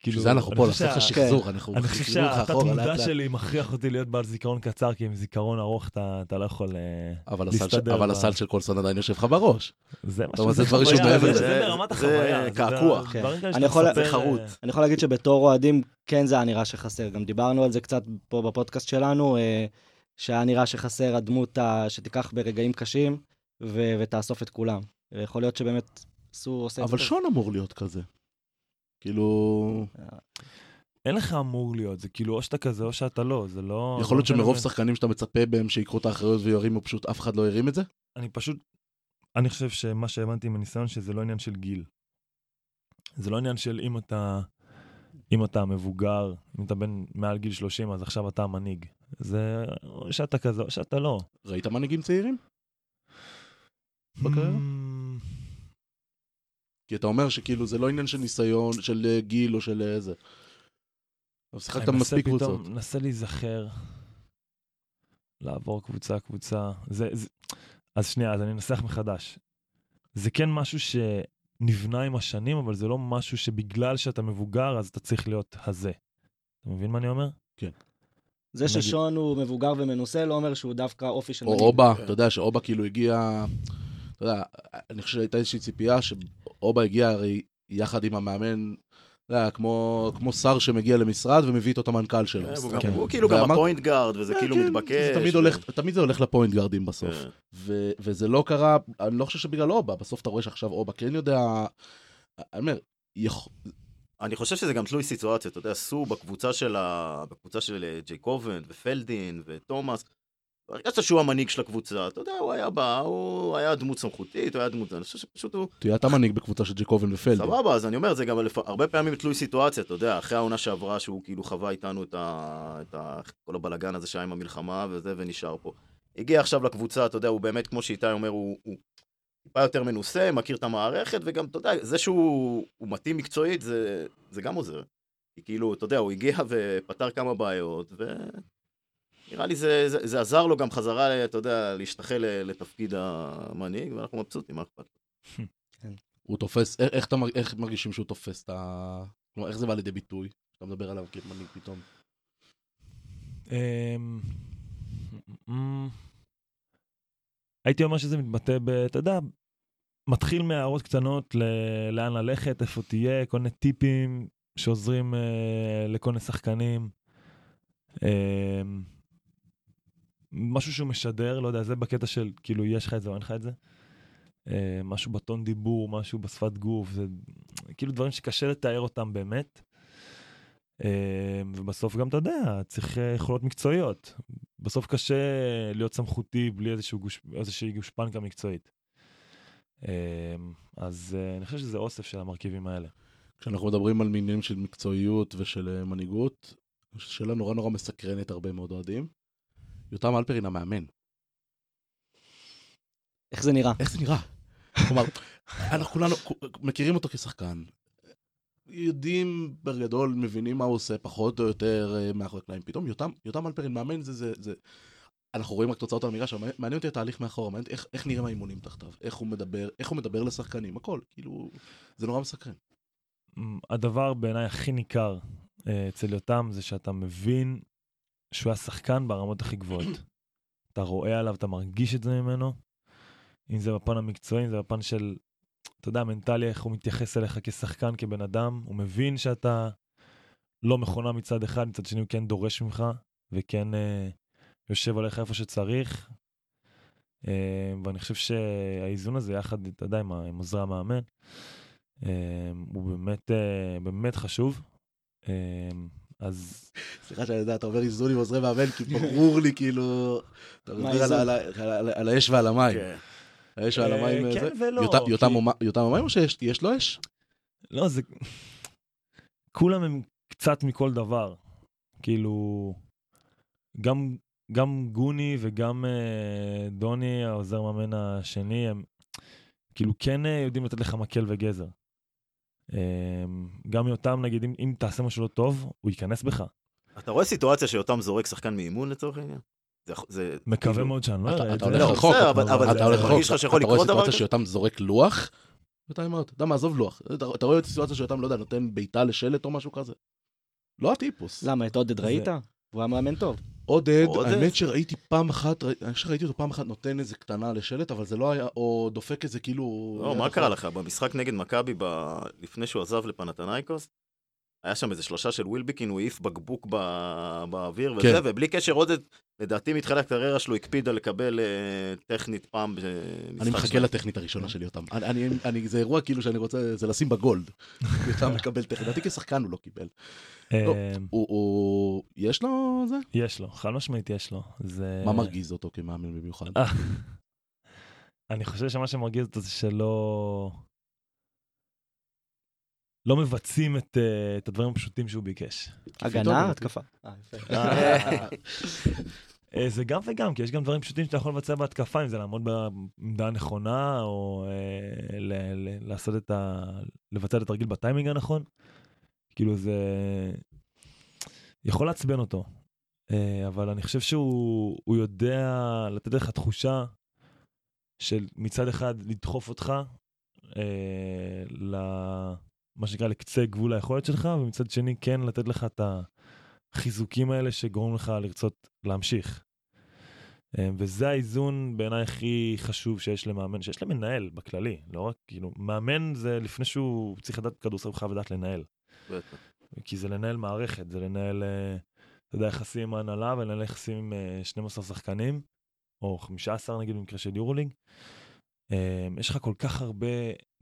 כאילו... בשביל זה אנחנו אני פה, חושב לעשות לך שחזור, אנחנו אני חושב מחזירים אותך שהתת אחורה לאט מודע לאט. שלי מכריח אותי להיות בעל זיכרון קצר, כי עם זיכרון ארוך אתה לא יכול... אה, אבל הסל של- להסתדר אבל הסל של קולסון עדיין יושב לך בראש. זה אתה אומר, זה דברים חוויה, שהוא מעבר זה- לזה. זה ברמת החוויה. קעקוע. זה אני מספר, זה חרוט. אה, אני יכול להגיד שבתור אוהדים, כן זה היה נראה שחסר. גם דיברנו על זה קצת פה בפודקאסט שלנו, אה, שהיה נראה שחסר הדמות ה- שתיקח ברגעים קשים ו- ותאסוף את כולם. ויכול להיות שבאמת סור עושה את זה. אבל. שון אמור להיות כזה. כאילו, אין לך אמור להיות, זה כאילו או שאתה כזה או שאתה לא, זה לא... יכול להיות לא שמרוב. שחקנים שאתה מצפה בהם שיקחו את האחריות וירימו, פשוט אף אחד לא הרים את זה? אני פשוט, אני חושב שמה שהבנתי מהניסיון שזה לא עניין של גיל. זה לא עניין של אם אתה, אם אתה מבוגר, אם אתה בן מעל גיל 30 אז עכשיו אתה המנהיג. זה או שאתה כזה או שאתה לא. ראית מנהיגים צעירים? בקריירה? Mm, כי אתה אומר שכאילו זה לא עניין של ניסיון, של אה, גיל או של איזה. אבל שיחקת אני מספיק קבוצות. מנסה להיזכר, לעבור קבוצה קבוצה. זה, זה... אז שנייה, אז אני אנסח מחדש. זה כן משהו שנבנה עם השנים, אבל זה לא משהו שבגלל שאתה מבוגר אז אתה צריך להיות הזה. אתה מבין מה אני אומר? זה נגיד- ששון הוא מבוגר ומנוסה לא אומר שהוא דווקא אופי של או מנהיג. אובה, כן. אתה יודע שאובה כאילו הגיע, אתה יודע, אני חושב שהייתה איזושהי ציפייה שאובה הגיע הרי יחד עם המאמן, אתה יודע, כמו כמו שר שמגיע למשרד ומביא איתו את המנכ"ל שלו. כן, אז הוא גם- כן. הוא כאילו גם ואמר- ה point guard, וזה כן, כאילו כן, מתבקש. זה תמיד ו- הולך- תמיד זה הולך ל point guard ים בסוף. כן. ו- וזה לא קרה, אני לא חושב שבגלל אובה, בסוף אתה רואה שעכשיו אובה כן יודע, אני אומר, אני חושב שזה גם תלוי סיטואציה, אתה יודע, סו בקבוצה של ה... בקבוצה של אה, ג'ייקובן ופלדין ותומאס, הרגשת שהוא המנהיג של הקבוצה, אתה יודע, הוא היה בא, הוא היה דמות סמכותית, הוא היה דמות... אני חושב שפשוט הוא... תהיה אתה מנהיג בקבוצה של ג'קובן ופלדין. סבבה, אז אני אומר, זה גם לפ... הרבה פעמים תלוי סיטואציה, אתה יודע, אחרי העונה שעברה, שהוא כאילו חווה איתנו את, ה... את ה... כל הבלגן הזה שהיה עם המלחמה וזה, ונשאר פה. הגיע עכשיו לקבוצה, אתה יודע, הוא באמת, כמו שאיתי אומר, הוא, הוא טיפה יותר מנוסה, מכיר את המערכת, וגם, אתה יודע, זה שהוא הוא מתאים מקצועית, זה, זה גם עוזר. כי כאילו, אתה יודע, הוא הגיע ופתר כמה בעיות, ונראה לי זה, זה, זה עזר לו גם חזרה, אתה יודע, להשתחל לתפקיד המנהיג, ואנחנו מבסוטים, מה אכפת? הוא תופס, איך, איך, אתה, מר- איך מרגישים שהוא תופס את ה... כלומר, איך זה בא לידי ביטוי? אתה מדבר עליו כמנהיג פתאום. הייתי אומר שזה מתבטא ב... אתה יודע, מתחיל מהערות קטנות ל- לאן ללכת, איפה תהיה, כל מיני טיפים שעוזרים אה, לכל מיני שחקנים. אמ, משהו שהוא משדר, לא יודע, זה בקטע של כאילו יש לך את זה או אין לך את זה. אה, משהו בטון דיבור, משהו בשפת גוף, זה כאילו דברים שקשה לתאר אותם באמת. אה, ובסוף גם, אתה יודע, צריך אה, יכולות מקצועיות. בסוף קשה להיות סמכותי בלי איזשהו גוש, איזושהי גושפנקה מקצועית. אה, אז אה, אני חושב שזה אוסף של המרכיבים האלה. כשאנחנו מדברים על מינים של מקצועיות ושל אה, מנהיגות, שאלה נורא נורא מסקרנת הרבה מאוד אוהדים. יותם אלפרין המאמן, איך זה נראה? איך זה נראה? כלומר, אנחנו כולנו מכירים אותו כשחקן. יודעים בגדול, מבינים מה הוא עושה, פחות או יותר אה, מאחורי הקלעים. פתאום יותם, יותם אלפרין מאמן זה, זה, זה... אנחנו רואים רק תוצאות על המגרש, מעניין אותי התהליך מאחורה, מעניין אותי איך, איך נראים האימונים תחתיו, איך הוא מדבר, איך הוא מדבר לשחקנים, הכל, כאילו, זה נורא מסקרן. מ, הדבר בעיניי הכי ניכר אה, אצל יותם זה שאתה מבין שהוא היה שחקן ברמות הכי גבוהות. אתה רואה עליו, אתה מרגיש את זה ממנו, אם זה בפן המקצועי, אם זה בפן של, אתה יודע, מנטלי, איך הוא מתייחס אליך כשחקן, כבן אדם, הוא מבין שאתה לא מכונה מצד אחד, מצד שני הוא כן דורש ממך, וכן אה, יושב עליך איפה שצריך. אה, ואני חושב שהאיזון הזה, יחד, אתה יודע, עם, עם עוזרי המאמן, אה, הוא באמת, אה, באמת חשוב. אה, אז סליחה שאני יודע, אתה אומר איזון עם עוזרי מאמן, כי ברור לי כאילו... אתה מה מדבר על האש ועל המים. האש ועל אה, המים, כן? ולא, יותם- המים או שיש יש לו אש? לא, זה... כולם הם קצת מכל דבר. כאילו, גם, גם גוני וגם אה, דוני, העוזר מאמן השני, הם כאילו כן אה, יודעים לתת לך מקל וגזר. אה, גם יותם, נגיד, אם, אם תעשה משהו לא טוב, הוא ייכנס בך. אתה רואה סיטואציה שיותם זורק שחקן מאימון לצורך העניין? זה- זה... מקווה כאילו- מאוד שאני לא אתה אראה את אתה זה. הולך לא, רחוק, בסדר, אבל- אבל אתה הולך רחוק, אתה רואה סיטואציה? שיותם זורק לוח, ואתה אומר, אתה יודע מה, עזוב לוח. אתה אתה רואה סיטואציה שיותם, לא יודע, נותן בעיטה לשלט או משהו כזה. לא הטיפוס. למה, את עודד ראית? הוא היה מאמן טוב. עודד? האמת שראיתי פעם אחת, אני חושב שראיתי אותו פעם אחת נותן איזה קטנה לשלט, אבל זה לא היה, או דופק איזה כאילו... לא, מה קרה לך? במשחק נגד מכבי, לפני שהוא עזב לפנתנייקוס, היה שם איזה שלושה של ווילבקין, הוא העיף בקבוק ב- באוויר וזה, כן. ובלי קשר עודד, לדעתי מתחילת הקריירה שלו הקפיד על לקבל אה, טכנית פעם במשחק. אני מחכה לטכנית הראשונה של יותם. אני, אני, אני, זה אירוע כאילו שאני רוצה, זה לשים בגולד. יותם מקבל טכנית. לדעתי כשחקן הוא לא קיבל. לא. אה, הוא, הוא, יש לו זה? יש לו, חד משמעית יש לו. זה... מה מרגיז אותו כמאמן במיוחד? אה, אני חושב שמה שמרגיז אותו זה שלא... לא מבצעים את, אה, את הדברים הפשוטים שהוא ביקש. הגנה, התקפה. אה. אה, זה גם וגם, כי יש גם דברים פשוטים שאתה יכול לבצע בהתקפה, אם זה לעמוד בעמדה הנכונה, או אה, ל- ל- לעשות את ה... לבצע את התרגיל בטיימינג הנכון. כאילו זה... יכול לעצבן אותו, אה, אבל אני חושב שהוא הוא יודע לתת לך תחושה של מצד אחד לדחוף אותך אה, ל... מה שנקרא לקצה גבול היכולת שלך, ומצד שני כן לתת לך את החיזוקים האלה שגורמים לך לרצות להמשיך. אה, וזה האיזון בעיניי הכי חשוב שיש למאמן, שיש למנהל בכללי, לא רק, כאילו, מאמן זה לפני שהוא צריך לדעת כדורסל, הוא חייב לדעת לנהל. בטח. כי זה לנהל מערכת, זה לנהל, אה, אתה יודע, יחסים עם ההנהלה ולנהל יחסים עם אה, 12 שחקנים, או 15 נגיד במקרה של. אה, יש לך כל כך הרבה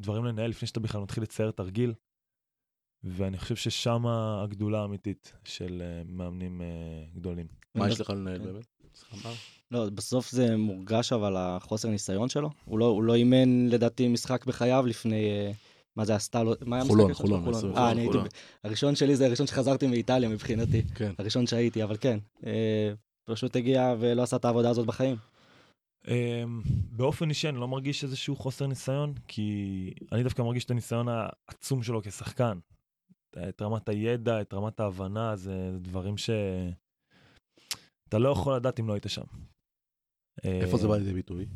דברים לנהל לפני שאתה בכלל מתחיל לצייר תרגיל, ואני חושב ששם הגדולה האמיתית של אה, מאמנים אה, גדולים. מה יש לך לנהל באמת? סליחה, לא, בסוף זה מורגש אבל החוסר ניסיון שלו. הוא לא, הוא לא אימן לדעתי משחק בחייו לפני... אה, מה זה עשתה לו? מה היה חולון, הראשון חולון? עשו- אה, אני הייתי... חולון. הראשון שלי זה הראשון שחזרתי מאיטליה מבחינתי. כן. הראשון שהייתי, אבל כן. פשוט הגיע ולא עשה את העבודה הזאת בחיים. Um, באופן אישי אני לא מרגיש איזשהו חוסר ניסיון, כי אני דווקא מרגיש את הניסיון העצום שלו כשחקן. את רמת הידע, את רמת ההבנה, זה דברים ש... אתה לא יכול לדעת אם לא היית שם. איפה זה בא לידי ביטוי?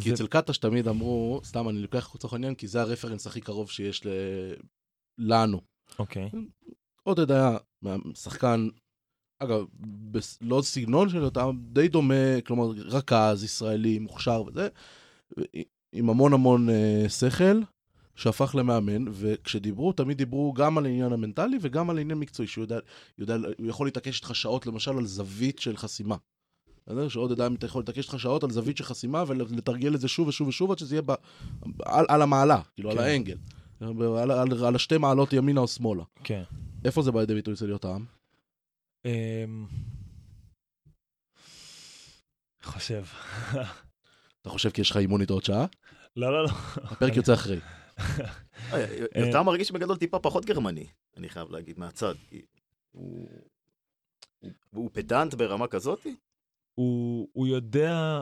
כי אצל קטש תמיד אמרו, סתם אני לוקח לצורך העניין, כי זה הרפרנס הכי קרוב שיש ל- לנו. אוקיי. עודד היה שחקן, אגב, בס- לא סגנון של אותם, די דומה, כלומר, רכז, ישראלי, מוכשר וזה, עם המון המון אה, שכל, שהפך למאמן, וכשדיברו, תמיד דיברו גם על העניין המנטלי וגם על העניין מקצועי, שהוא יודע, יודע, הוא יכול להתעקש איתך שעות, למשל, על זווית של חסימה. בסדר? שעודד היה יכול להתעקש איתך שעות על זווית של חסימה ולתרגל את זה שוב ושוב ושוב עד שזה יהיה ב, על, על המעלה, כאילו, כן. על האנגל. על, על, על השתי מעלות ימינה או שמאלה. כן. איפה זה בא לידי ביטוי אצל יותם? אמ, חושב. אתה חושב כי יש לך אימון איתו עוד שעה? לא, לא, לא. הפרק יוצא אחרי. אה, יותם מרגיש בגדול טיפה פחות גרמני, אני חייב להגיד, מהצד. הוא- פדנט ברמה כזאתי? הוא, הוא יודע,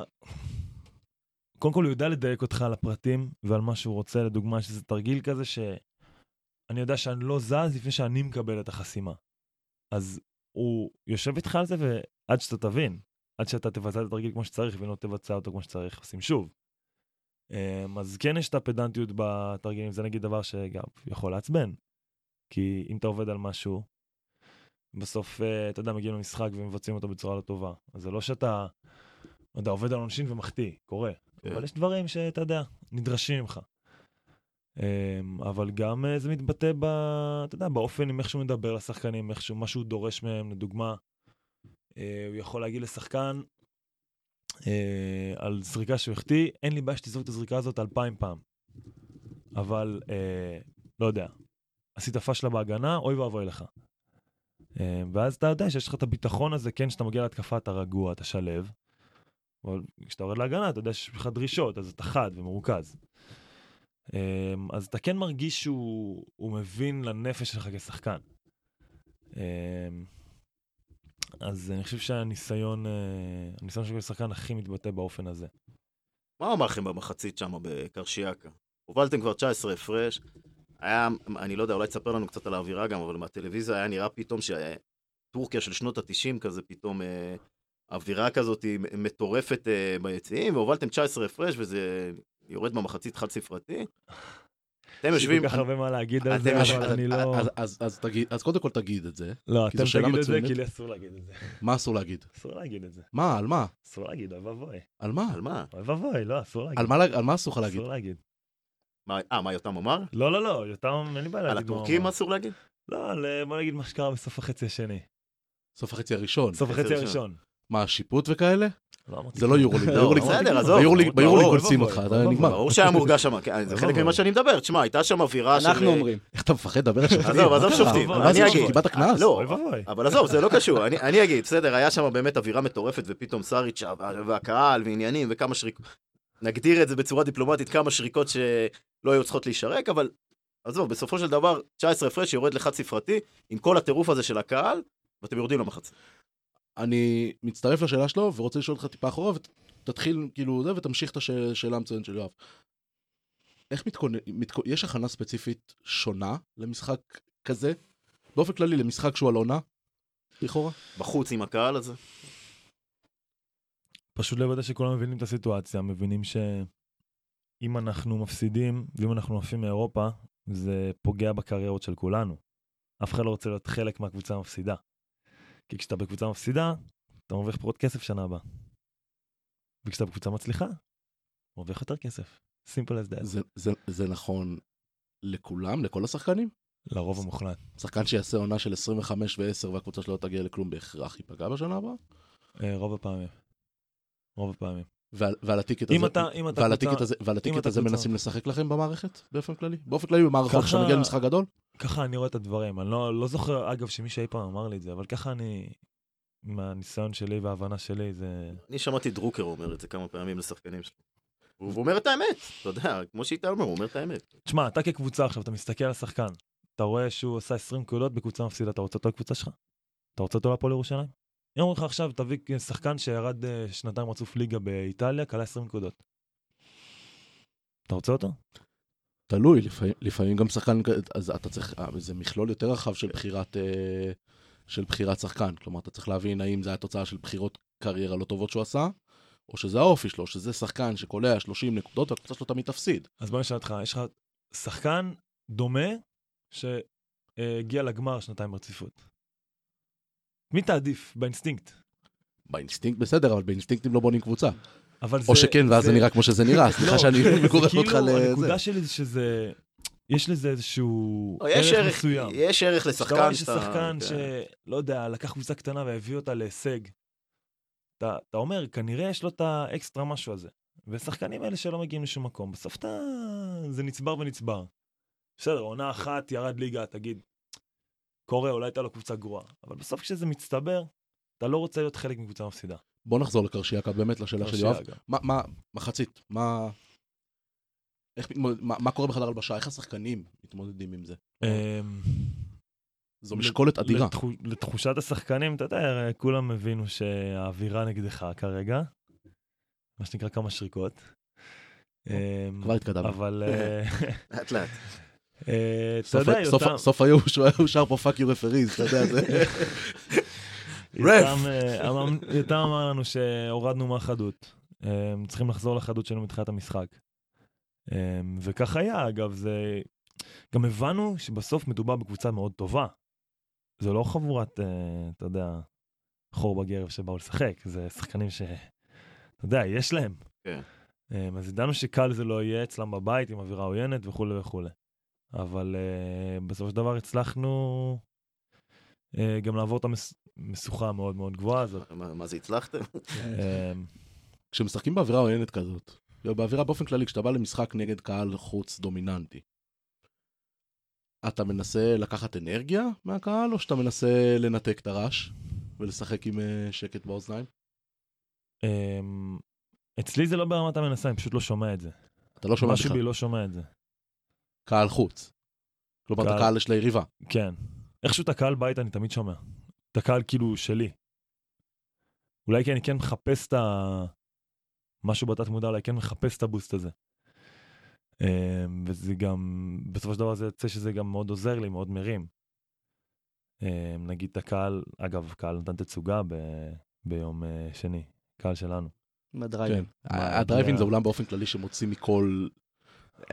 קודם כל הוא יודע לדייק אותך על הפרטים ועל מה שהוא רוצה, לדוגמה שזה תרגיל כזה שאני יודע שאני לא זז לפני שאני מקבל את החסימה. אז הוא יושב איתך על זה ועד שאתה תבין, עד שאתה תבצע את התרגיל כמו שצריך ואם לא תבצע אותו כמו שצריך, עושים שוב. אמ, אז כן יש את הפדנטיות בתרגילים, זה נגיד דבר שגם יכול לעצבן. כי אם אתה עובד על משהו, בסוף, אה, אתה יודע, מגיעים למשחק ומבצעים אותו בצורה לא טובה. אז זה לא שאתה יודע, עובד על עונשין ומחטיא, קורה. כן. אבל יש דברים שאתה יודע, נדרשים ממך. אמ, אבל גם אה, זה מתבטא ב... אתה יודע, באופן עם איך שהוא מדבר לשחקנים, איך שהוא, מה שהוא דורש מהם, לדוגמה, אה, הוא יכול להגיד לשחקן אה, על זריקה שהוא החטיא, אין לי בעיה שתזרוק את הזריקה הזאת אלפיים פעם. אבל, לא יודע, עשית פשלה בהגנה, אוי ואבוי לך. ואז אתה יודע שיש לך את הביטחון הזה, כן, כשאתה מגיע להתקפה אתה רגוע, אתה שלב. אבל כשאתה יורד להגנה, אתה יודע שיש לך דרישות, אז אתה חד ומרוכז. אמ, אז אתה כן מרגיש שהוא הוא מבין לנפש שלך כשחקן. אמ, אז אני חושב שהניסיון, אה, הניסיון שלו כשחקן הכי מתבטא באופן הזה. מה אמר לכם במחצית שם בקרשיאקה? הובלתם כבר 19 הפרש. היה, אני לא יודע, אולי תספר לנו קצת על האווירה גם, אבל מהטלוויזיה היה נראה פתאום שטורקיה של שנות ה-90 כזה, פתאום אה, אווירה כזאת מטורפת אה, ביציעים, והובלתם 19 הפרש וזה יורד במחצית חד ספרתי. אתם יש לי יושבים, כל כך הרבה מה להגיד על זה, יושבים- אבל אני לא... אז- קודם כל תגיד את זה. לא, אתם תגיד את זה. כי לי אסור להגיד את זה. מה אסור להגיד? אסור להגיד את זה. מה? על מה? אסור להגיד, אוי ואבוי. על מה? על מה? אוי ואבוי, לא, אסור להגיד. על מה על אסור לך להגיד? אסור להגיד. אה, מה יותם אמר? לא, לא, לא, יותם, אין לי בעיה על להגיד מה הוא הטורקים. אסור להגיד? לא, על, אה, בוא נגיד מה שקרה בסוף החצי השני. סוף החצי הראשון. סוף החצי. הראשון. מה, שיפוט וכאלה? לא זה לא יורוליג. לא, ביורוליג אוי קולצים אותך. נגמר. ברור שהיה מורגש שם, כן, זה חלק. ממה שאני מדבר. תשמע, הייתה שם אווירה של... אנחנו אומרים. איך אתה מפחד לדבר על שופטים? עזוב, עזוב? שופטים, מה אני זה, אגיד. קיבלת קנס? לא. אבל עזוב, זה לא קשור, אני, אני אגיד, בסדר, היה שם באמת אווירה מטורפת, ופתאום סאריץ' והקהל ועניינים וכמה שריקות, נגדיר את זה בצורה דיפלומטית, כמה שריקות שלא היו צריכות להישרק, אבל עזוב, בסופו של דבר, 19 הפרש יורד לחד ספרתי, עם כל הטירוף הזה של הקהל, ואתם יורדים למחצית. אני מצטרף לשאלה שלו ורוצה לשאול אותך טיפה אחורה ותתחיל כאילו זה ותמשיך את השאלה המצוינת של יואב. איך מתכונן, מתכונ... יש הכנה ספציפית שונה למשחק כזה? באופן כללי למשחק שהוא על עונה? לכאורה? בחוץ עם הקהל הזה. פשוט לוודא שכולם מבינים את הסיטואציה, מבינים שאם אנחנו מפסידים, ואם אנחנו עפים מאירופה, זה פוגע בקריירות של כולנו. אף אחד לא רוצה להיות חלק מהקבוצה המפסידה. כי כשאתה בקבוצה מפסידה, אתה מרוויח פחות כסף שנה הבאה. וכשאתה בקבוצה מצליחה, אתה מרוויח יותר כסף. simple as that. זה, זה, זה נכון לכולם, לכל השחקנים? לרוב המוחלט. שחקן שיעשה עונה של 25 ו-10 והקבוצה שלו לא תגיע לכלום בהכרח ייפגע בשנה הבאה? אה, רוב הפעמים. רוב הפעמים. ועל, ועל הטיקט אם הזה, אתה- אם אתה ועל קבוצה- הטיקט הזה, ועל הטיקט אתה הזה מנסים לשחק לכם במערכת באופן כללי? באופן כללי במערכות, כשאתה מגיע למשחק גדול? ככה אני רואה את הדברים. אני לא, לא זוכר, אגב, שמישהו אי פעם אמר לי את זה, אבל ככה אני, מהניסיון שלי וההבנה שלי, זה... אני שמעתי דרוקר אומר את זה כמה פעמים לשחקנים. והוא והוא אומר את האמת, אתה יודע, כמו שאיתה אומר, הוא אומר את האמת. תשמע, אתה כקבוצה עכשיו, אתה מסתכל על השחקן, אתה רואה שהוא עשה 20 נקודות בקבוצה מפסידה, אתה רוצה אותו לקבוצה שלך? אתה רוצה אותו להפועל ירושלים? אם אומרים לך עכשיו, תביא שחקן שירד אה, שנתיים רצוף ליגה באיטליה, כלה 20 נקודות. אתה רוצה אותו? תלוי, לפעמים, לפעמים גם שחקן, אז אתה צריך, אה, זה מכלול יותר רחב של בחירת, אה, של בחירת שחקן. כלומר, אתה צריך להבין האם זה היה תוצאה של בחירות קריירה לא טובות שהוא עשה, או שזה האופי שלו, שזה שחקן שקולע 30 נקודות והקבוצה שלו תמיד תפסיד. אז בוא נשאל אותך, יש לך שחקן דומה שהגיע לגמר שנתיים ברציפות. מי תעדיף באינסטינקט? באינסטינקט בסדר, אבל באינסטינקטים לא בונים קבוצה. אבל או זה- שכן, ואז זה נראה כמו שזה נראה. סליחה לא, שאני זה- זה גורר כאילו, אותך לזה. הנקודה שלי זה שזה, יש לזה איזשהו יש ערך ערך, מסוים. יש ערך לשחקן שאתה... ששחקן כן. שלא יודע, לקח קבוצה קטנה והביא אותה להישג. אתה, אתה אומר, כנראה יש לו את האקסטרה משהו הזה. ושחקנים האלה שלא מגיעים לשום מקום, בסוף אתה... זה נצבר ונצבר. בסדר, עונה אחת ירד ליגה, תגיד, קורה, אולי הייתה לו קבוצה גרועה. אבל בסוף כשזה מצטבר, אתה לא רוצה להיות חלק מקבוצה מפסידה. בוא נחזור לקרשיאקה, באמת לשאלה של יואב. מה, מה, מחצית, מה... איך, מה, מה קורה בחדר הלבשה? איך השחקנים מתמודדים עם זה? אמ, זו משקולת אדירה. לתחו- לתחושת השחקנים, אתה יודע, כולם הבינו שהאווירה נגדך כרגע. מה שנקרא כמה שריקות. אמ, כבר התקדמנו. אבל אה, לאט לאט. אה, אתה יודע, סוף- יותם- סוף היום הוא שר פה fuck you referees, אתה יודע, זה... יותם, אה, אמר- לנו שהורדנו מהחדות. אמ, צריכים לחזור לחדות שלנו מתחילת המשחק. אמ, וכך היה, אגב, זה... גם הבנו שבסוף מדובר בקבוצה מאוד טובה. זה לא חבורת, אה, אתה יודע, חור בגרב שבאו לשחק, זה שחקנים ש... אתה יודע, יש להם. כן. אה, אז ידענו שקל זה לא יהיה אצלם בבית עם אווירה עוינת וכולי וכולי. אבל אה, בסופו של דבר הצלחנו אה, גם לעבור את המשוכה המאוד מאוד גבוהה הזאת. מה מה זה הצלחתם? אה, כשמשחקים באווירה עוינת כזאת, באווירה באופן כללי, כשאתה בא למשחק נגד קהל חוץ דומיננטי, אתה מנסה לקחת אנרגיה מהקהל, או שאתה מנסה לנתק את הרעש ולשחק עם אה, שקט באוזניים? אה, אצלי זה לא ברמת המנסה, אני פשוט לא שומע את זה. אתה לא שומע משהו בכלל. בי לא שומע את זה. קהל חוץ. כלומר, את קהל- הקהל של היריבה. כן. איכשהו את הקהל בית אני תמיד שומע. את הקהל כאילו שלי. אולי כי אני כן מחפש את ה... משהו בתת מודע, אולי כן מחפש את ה boost הזה. אמ, וזה גם, בסופו של דבר זה יוצא שזה גם מאוד עוזר לי, מאוד מרים. אמ, נגיד את הקהל, אגב, קהל נתן תצוגה ב... ביום אה, שני, קהל שלנו. בדרייבין. כן. הדרייבין זה אולם באופן כללי שמוציא מכל...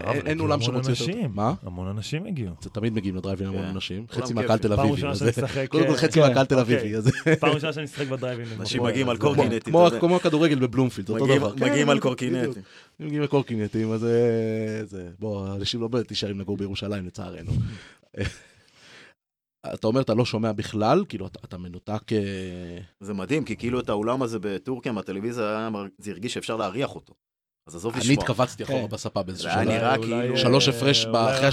אבל אין אולם שמוציא יותר... מה? המון אנשים הגיעו. זה תמיד מגיעים לדרייבין המון כן. אנשים. עולם חצי. מהקהל תל פעם אביבי. ראשונה אז שאני זה- משחק... קודם כל אה, חצי כן, מהקהל תל אוקיי. אביבי. פעם ראשונה שאני משחק בדרייבין. אנשים מגיעים על אז- קורקינט. כמו- הכדורגל בבלומפילד, אותו מגיעים- דבר. כן, מגיעים על בדיוק. קורקינטים. מגיעים על קורקינטים, אז אה, זה... בוא, אנשים לא באמת נשארים לגור בירושלים לצערנו. אתה אומר, אתה לא שומע בכלל, כאילו, אתה, אתה מנותק... אה, זה מדהים, כי כאילו את האולם הזה בטורקיה מהטלוויזיה, זה הרגיש שאפשר להריח אותו. אז עזוב אני לשמוע. התכווצתי אחורה כן. בספה באיזשהו זה היה שלב. נראה כאילו- שלוש הפרש אחרי לא.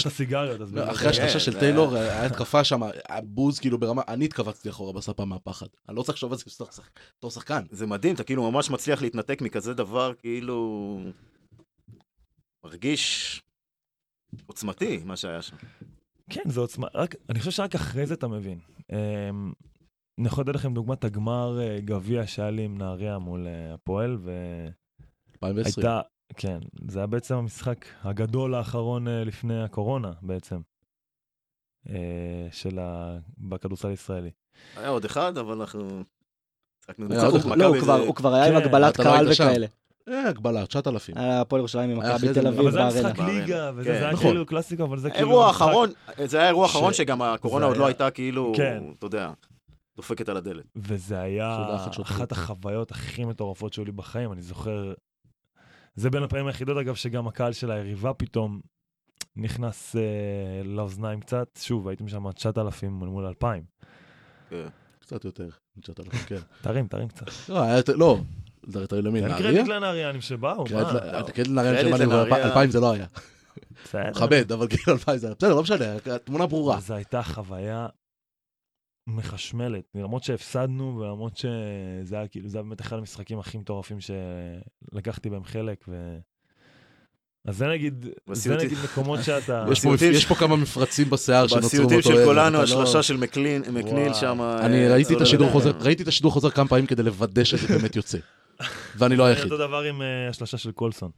השלושה כן, של טיילור, היה התקפה שם, הבוז כאילו ברמה, אני התכווצתי אחורה בספה מהפחד. אני לא צריך לחשוב על זה בתור בתור שחקן. זה מדהים, אתה כאילו ממש מצליח להתנתק מכזה דבר, כאילו... מרגיש עוצמתי, מה שהיה שם. כן, זה עוצמה, רק, אני חושב שרק אחרי זה אתה מבין. אמ, אני יכול לתת לכם דוגמת הגמר אה, גביע שהיה לי עם נהריה מול אה, הפועל, 2020. והייתה, כן, זה היה בעצם המשחק הגדול האחרון אה, לפני הקורונה בעצם, אה, של ה... בכדורסל הישראלי. היה עוד אחד, אבל אנחנו... שיחקנו לא, הוא- כבר- היה עם כן, הגבלת לא קהל. וכאלה. אה, הגבלה, 9,000. היה הפועל ירושלים עם מכבי תל אביב אבל זה היה. משחק. ליגה, וזה כן. היה נכון. כאילו קלאסיקה, אבל זה כאילו... האירוע המשחק- האחרון, זה היה האירוע ש- האחרון שגם הקורונה עוד לא הייתה כאילו, כן. אתה יודע, דופקת על הדלת. וזה היה אחת. החוויות הכי מטורפות שהיו לי בחיים, אני זוכר... זה בין הפעמים היחידות, אגב, שגם הקהל של היריבה פתאום נכנס אה, לאוזניים קצת. שוב, הייתם שם 9,000 מול מול 2,000. קצת יותר, 9,000, כן. תרים, תרים קצת. לא, היה יותר, לא. זה יותר למי, נהריה? קרדיט לנהריאנים שבאו, קרדיט מה? קרדיט אבל לנהריה. 2,000 זה לא היה. מכבד, אבל כאילו 2,000 זה היה. בסדר, לא משנה, התמונה ברורה. זו הייתה חוויה מחשמלת, למרות שהפסדנו ולמרות שזה היה כאילו, זה היה באמת אחד המשחקים הכי מטורפים שלקחתי בהם חלק. ו... אז זה נגיד, זה בסיוטים- נגיד מקומות שאתה... יש פה- בסיוטים יש פה כמה מפרצים בשיער שנוצרו בסיוטים באותו של ערב, כולנו, לא- השלושה של מקלין- מקניל. שם. אני אה, ראיתי את זה השידור לא- חוזר, ראיתי את השידור חוזר כמה פעמים כדי לוודא שזה באמת יוצא. ואני לא היחיד. אותו דבר עם אה, השלושה של קולסון.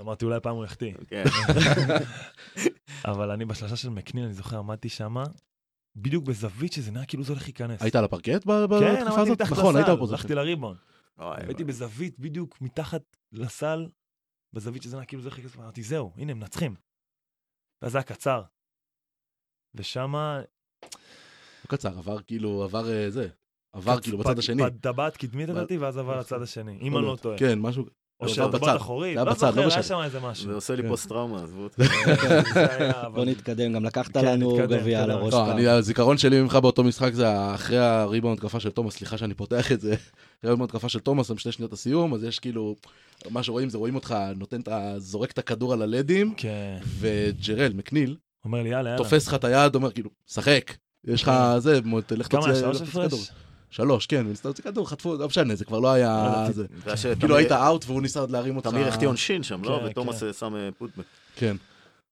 אמרתי אולי פעם הוא יחטיא. כן. אבל אני בשלושה של מקנין, אני זוכר, עמדתי שמה, בדיוק בזווית שזה נראה כאילו זה הולך להיכנס. היית על הפרקט ב- בתקופה כן, עמדתי הזאת? מתחת נכון, היית לסל, בפוזיציה. הלכתי לריבון. הייתי בזווית בדיוק מתחת לסל, בזווית שזה נראה כאילו זה הולך להיכנס, ואמרתי, זהו, הנה, הם מנצחים. ואז זה היה קצר. ושמה... לא קצר, עבר כאילו, עבר אה, זה. עבר כאילו בצד השני. טבעת קדמית לדעתי, ואז עבר לצד השני, אם אני לא טועה. כן, משהו. או בצד. אחורית, לא בצד, לא זוכר, משנה. היה שם איזה משהו. זה עושה לי כן. פוסט טראומה, עזבו אבל- בוא נתקדם, גם לקחת כן, לנו גביע על נתקדם. הראש לא, הזיכרון שלי ממך באותו משחק זה אחרי הריבאונד התקפה של תומאס, סליחה שאני פותח את זה. אחרי הריבאונד התקפה של תומאס, הם שתי שניות הסיום, אז יש כאילו, מה שרואים זה רואים אותך נותן את ה... זורק את הכדור על הלדים, כן. וג'רל, מקניל, אומר לי, יאללה, יאללה. תופס לך את היד, אומר כאילו, שחק. יש לך זה, תלך כמה? תוציא שלוש תוציא כדור. הפרש? שלוש, כן, וניסה להוציא כדור, חטפו, לא משנה, זה כבר לא היה לא, ש- כאילו היית אאוט והוא ניסה עוד להרים אותך. תמיר החטיא עונשין שם, לא? כן, ותומאס כן. אה, שם אה, פוטבק. כן.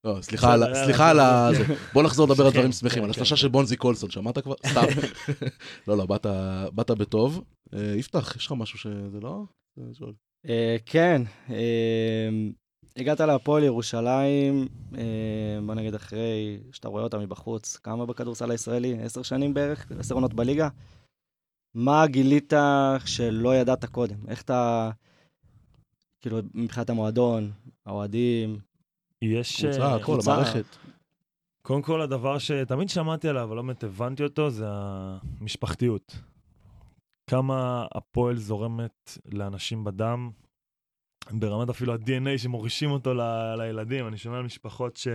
לא, סליחה על ה- בסדר, סליחה על יאללה, ה... זה. בוא נחזור לדבר על כן, דברים שמחים, על. השלושה של בונזי קולסון, שמעת כבר? סתם. לא, לא, באת- בטוב. אה, יפתח, יש לך משהו שזה לא? אה, כן, אה, הגעת להפועל ירושלים, אה, בוא נגיד אחרי שאתה רואה אותה מבחוץ, כמה בכדורסל הישראלי? עשר שנים בערך? עשר עונות בליגה? מה גילית שלא ידעת קודם? איך אתה, כאילו, מבחינת המועדון, האוהדים, יש... קבוצה, אה, הכל, קבוצה. המערכת. קודם כל, הדבר שתמיד שמעתי עליו, אבל לא באמת הבנתי אותו, זה המשפחתיות. כמה הפועל זורמת לאנשים בדם, ברמת אפילו ה-DNA שמורישים אותו ל- לילדים. אני שומע על משפחות ש...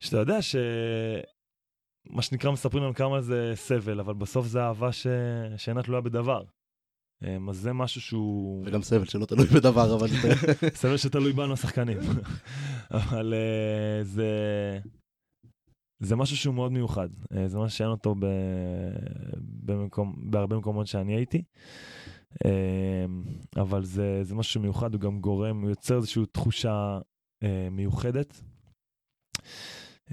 שאתה יודע ש... מה שנקרא מספרים לנו כמה זה סבל, אבל בסוף זה אהבה ש... שאינה תלויה בדבר. אמ, אז זה משהו שהוא... וגם סבל שלא תלוי בדבר, אבל... סבל שתלוי בנו השחקנים. אבל אה, זה... זה משהו שהוא מאוד מיוחד. אה, זה משהו שאין אותו ב... במקום... בהרבה מקומות שאני הייתי. אה, אבל זה, זה משהו מיוחד, הוא גם גורם, הוא יוצר איזושהי תחושה אה, מיוחדת.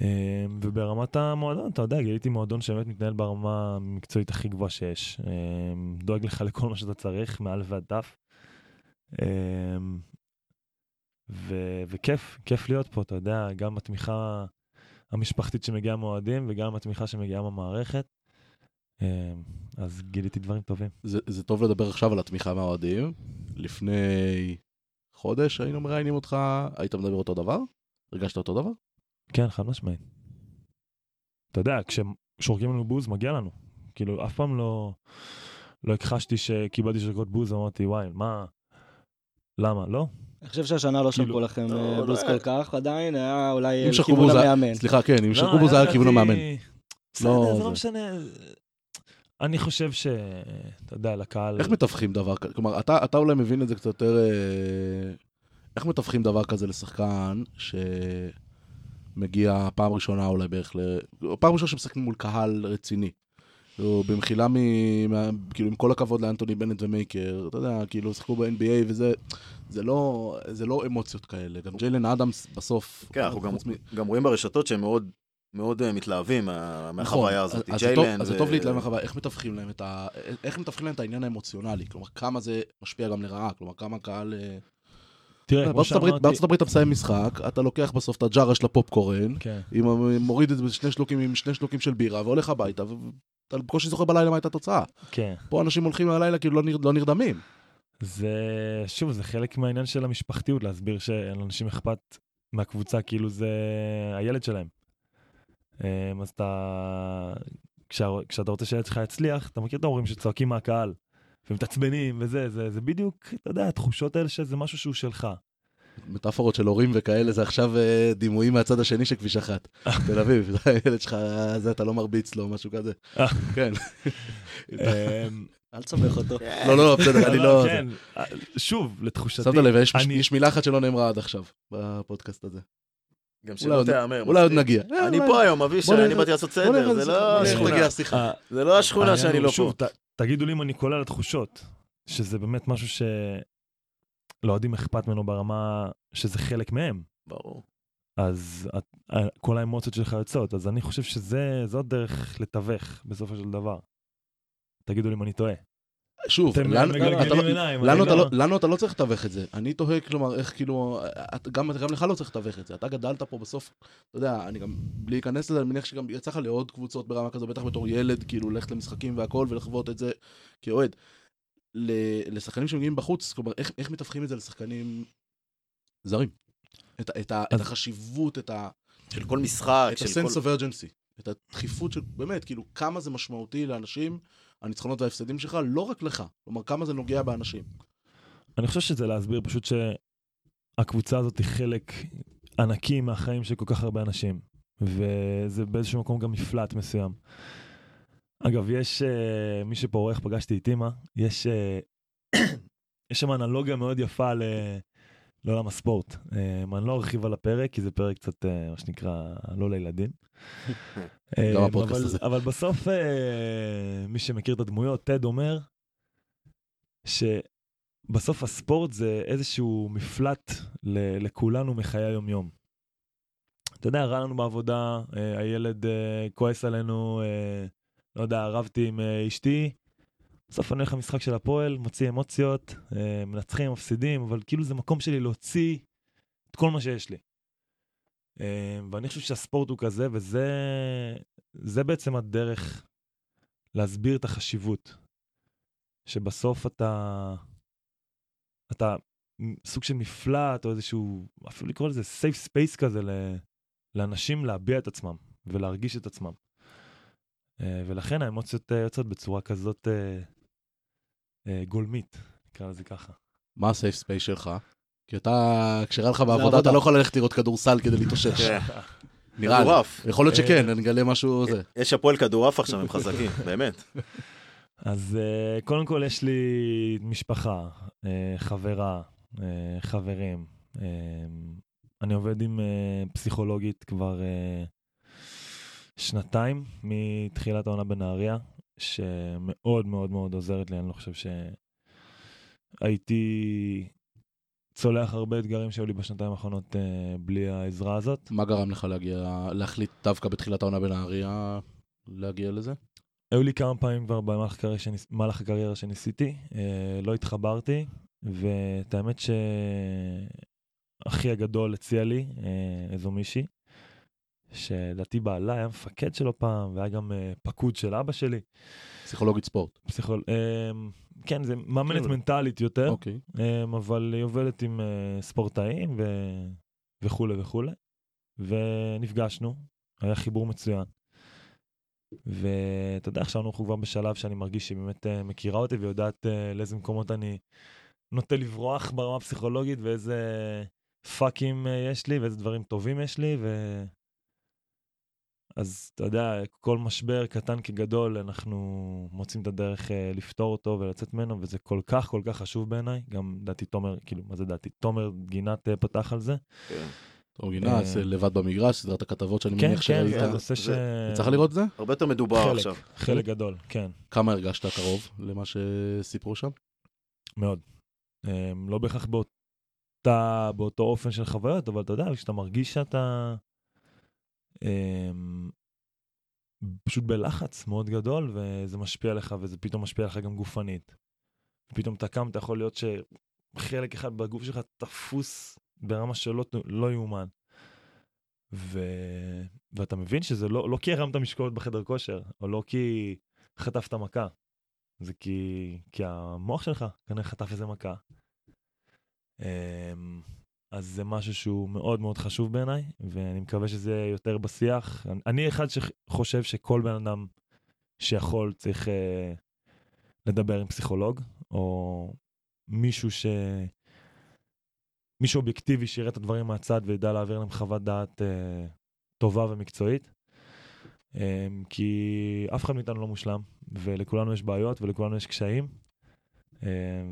אה, וברמת המועדון, אתה יודע, גיליתי מועדון שבאמת מתנהל ברמה המקצועית הכי גבוהה שיש. אה, דואג לך לכל מה שאתה צריך, מא' ועד ת'. אה, ו- וכיף, כיף להיות פה, אתה יודע, גם התמיכה המשפחתית שמגיעה מאוהדים וגם התמיכה שמגיעה מהמערכת. אז גיליתי דברים טובים. זה, זה טוב לדבר עכשיו על התמיכה מהאוהדים. לפני חודש היינו מראיינים אותך, היית מדבר אותו דבר? הרגשת אותו דבר? כן, חד משמעית. אתה יודע, כששורקים לנו בוז, מגיע לנו. כאילו, אף פעם לא, לא הכחשתי שקיבלתי שריקות בוז, אמרתי, וואי, מה, למה? לא. אני חושב שהשנה לא כאילו, שרקו לכם לא, אה, לא, בוז אה. כל כך, עדיין היה אולי בוז, היה- המאמן. סליחה, כן, אם לא, שרקו בו זה היה לדעתי- המאמן. בסדר, לא, זה לא משנה. אני חושב ש... אתה יודע, לקהל... איך מתווכים דבר כזה? כלומר, אתה, אתה אולי מבין את זה קצת יותר... אה, איך מתווכים דבר כזה לשחקן שמגיע פעם ראשונה אולי בערך ל... או פעם ראשונה שמשחקים מול קהל רציני. כאילו, במחילה מ... כאילו, עם כל הכבוד לאנטוני בנט ומייקר, אתה יודע, כאילו, שיחקו ב-NBA וזה... זה לא, זה לא אמוציות כאלה. גם ג'יילן אדמס בסוף... כן, אנחנו גם, מ- גם רואים ברשתות שהם מאוד, מאוד אה, מתלהבים מה- מהחוויה הזאת. נכון, טוב- ג'יילן אז זה טוב להתלהב מהחוויה, איך מתווכים להם את ה... איך מתווכים להם את העניין האמוציונלי? כלומר, כמה זה משפיע גם לרעה? כלומר, כמה קהל... אה, תראה, בארצות הברית-. בארצות הברית אתה מסיים משחק, אתה לוקח בסוף את הג'ארה של הפופקורן, כן. עם מוריד את זה בשני שלוקים עם שני שלוקים של בירה, והולך הביתה, ואתה בקושי זוכר בלילה מה הייתה התוצאה. כן. פה אנשים הולכים ללילה כאילו לא נר- לא נרדמים. זה, שוב, זה חלק מהעניין של המשפחתיות, להסביר שלאנשים אכפת מהקבוצה כאילו זה הילד שלהם. אמ, אז אתה, כשה, כשאתה רוצה שהילד שלך יצליח, אתה מכיר את ההורים שצועקים מהקהל, ומתעצבנים וזה, זה, זה בדיוק, אתה יודע, התחושות האלה שזה משהו שהוא שלך. מטאפורות של הורים וכאלה, זה עכשיו אה, דימויים מהצד השני של כביש אחת. תל אביב, זה הילד שלך, זה אתה לא מרביץ לו, משהו כזה. אה. כן. אמ, אל תסבך אותו. לא, לא, בסדר, אני לא... כן, שוב, לתחושתי, שמת לב, יש- מילה אחת שלא נאמרה עד עכשיו, בפודקאסט הזה. גם שלא תיאמר. אולי עוד. נגיע. אה, אני פה היום, אבישי, אני באתי לעשות סדר, זה לא השכונה. אה, זה לא השכונה שאני לא פה. שוב, תגידו לי אם אני קולע לתחושות, שזה באמת משהו שלאוהדים אכפת ממנו ברמה שזה חלק מהם. ברור. אז את, ה- כל האמוציות שלך יוצאות, אז אני חושב שזה, זאת דרך לתווך בסופו של דבר. תגידו לי אם אני טועה. שוב, לנו- אתה לא- לא- לא- לנו אתה לא צריך לתווך את זה. אני תוהה, כלומר, איך כאילו, את- גם לך לא צריך לתווך את זה. אתה גדלת פה בסוף, אתה יודע, אני גם, בלי להיכנס לזה, אני מניח שגם יצא לך לעוד קבוצות ברמה כזו, בטח בתור ילד, כאילו, ללכת למשחקים והכל, ולחוות את זה כאוהד. לשחקנים שמגיעים בחוץ, כלומר, איך איך מתווכים את זה לשחקנים זרים? את את את החשיבות, את ה... של כל משחק, את של ה-sense כל... of urgency, את הדחיפות של, באמת, כאילו, כמה זה משמעותי לאנשים, הניצחונות וההפסדים שלך, לא רק לך, כלומר, כמה זה נוגע באנשים. אני חושב שזה להסביר פשוט שהקבוצה הזאת היא חלק ענקי מהחיים של כל כך הרבה אנשים, וזה באיזשהו מקום גם מפלט מסוים. אגב, יש, uh, מי שפה עורך, פגשתי את אימא, יש, uh, יש שם אנלוגיה מאוד יפה ל... לעולם הספורט. Um, אני לא ארחיב על הפרק, כי זה פרק קצת, uh, מה שנקרא, לא לילדים. um, אבל. אבל בסוף, uh, מי שמכיר את הדמויות, טד אומר, שבסוף הספורט זה איזשהו מפלט ל- לכולנו מחיי היום-יום. אתה יודע, רע לנו בעבודה, אה, הילד אה, כועס עלינו, אה, לא יודע, רבתי עם אה, אשתי, בסוף אני הולך למשחק של הפועל, מוציא אמוציות, אה, מנצחים, מפסידים, אבל כאילו זה מקום שלי להוציא את כל מה שיש לי. אה, ואני חושב שהספורט הוא כזה, וזה זה בעצם הדרך להסביר את החשיבות. שבסוף אתה, אתה סוג של מפלט, או איזשהו, אפילו לקרוא לזה safe space כזה לאנשים להביע את עצמם ולהרגיש את עצמם. אה, ולכן האמוציות יוצאות בצורה כזאת גולמית, נקרא לזה ככה. מה ה safe space שלך? כי אתה, כשרע לך בעבודה, עבודה. אתה לא יכול ללכת לראות כדורסל כדי להתאושש. כן. נראה לי. כדורעף. יכול להיות שכן, אה, אני אגלה משהו זה. יש הפועל כדורעף עכשיו, הם חזקים, באמת. אז אה, קודם כל יש לי משפחה, אה, חברה, אה, חברים. אה, אני עובד עם אה, פסיכולוגית כבר אה, שנתיים מתחילת העונה בנהריה, שמאוד מאוד מאוד עוזרת לי, אני לא חושב שהייתי צולח הרבה אתגרים שהיו לי בשנתיים האחרונות אה, בלי העזרה הזאת. מה גרם לך להגיע, להחליט דווקא בתחילת העונה בנהריה להגיע לזה? היו לי כמה פעמים כבר במהלך הקריירה, שניס... במהלך הקריירה שניסיתי, אה, לא התחברתי, ואת האמת שאחי הגדול הציע לי אה, איזו מישהי, שלדעתי בעלה היה מפקד שלו פעם, והיה גם אה, פקוד של אבא שלי. פסיכולוגית ספורט. פסיכול... אה, כן, זה מאמנת כן. מנטלית יותר, אוקיי. אה, אבל היא עובדת עם אה, ספורטאים ו... וכולי וכולי, ונפגשנו, היה חיבור מצוין. ואתה יודע, עכשיו אנחנו כבר בשלב שאני מרגיש שהיא באמת uh, מכירה אותי ויודעת uh, לאיזה מקומות אני נוטה לברוח ברמה הפסיכולוגית ואיזה פאקים uh, יש לי ואיזה דברים טובים יש לי ו... אז אתה יודע, כל משבר קטן כגדול, אנחנו מוצאים את הדרך uh, לפתור אותו ולצאת ממנו, וזה כל כך כל כך חשוב בעיניי. גם דעתי תומר, כאילו, מה זה דעתי? תומר גינת uh, פתח על זה. כן. טוב, גינת, אה, לבד במגרש, סדרת הכתבות שאני כן, מניח כן, שראית. זה נושא ש... לך לראות את זה? הרבה יותר מדובר חלק, עכשיו. חלק גדול, כן. כמה הרגשת קרוב למה שסיפרו שם? מאוד. Um, לא בהכרח באותה, באותו אופן של חוויות, אבל אתה יודע, כשאתה מרגיש שאתה פשוט בלחץ מאוד גדול, וזה משפיע עליך, וזה פתאום משפיע עליך גם גופנית. פתאום אתה קם, אתה יכול להיות שחלק אחד בגוף שלך תפוס ברמה שלא לא יאומן. ו... ואתה מבין שזה לא, לא כי הרמת משקולות בחדר כושר, או לא כי חטפת מכה. זה כי, כי המוח שלך כנראה חטף איזה מכה. אז זה משהו שהוא מאוד מאוד חשוב בעיניי, ואני מקווה שזה יותר בשיח. אני, אחד שחושב שכל בן אדם שיכול צריך uh, לדבר עם פסיכולוג, או מישהו ש... מישהו אובייקטיבי שיראה את הדברים מהצד וידע להעביר להם חוות דעת uh, טובה ומקצועית. Um, כי אף אחד מאיתנו לא מושלם, ולכולנו יש בעיות ולכולנו יש קשיים, um,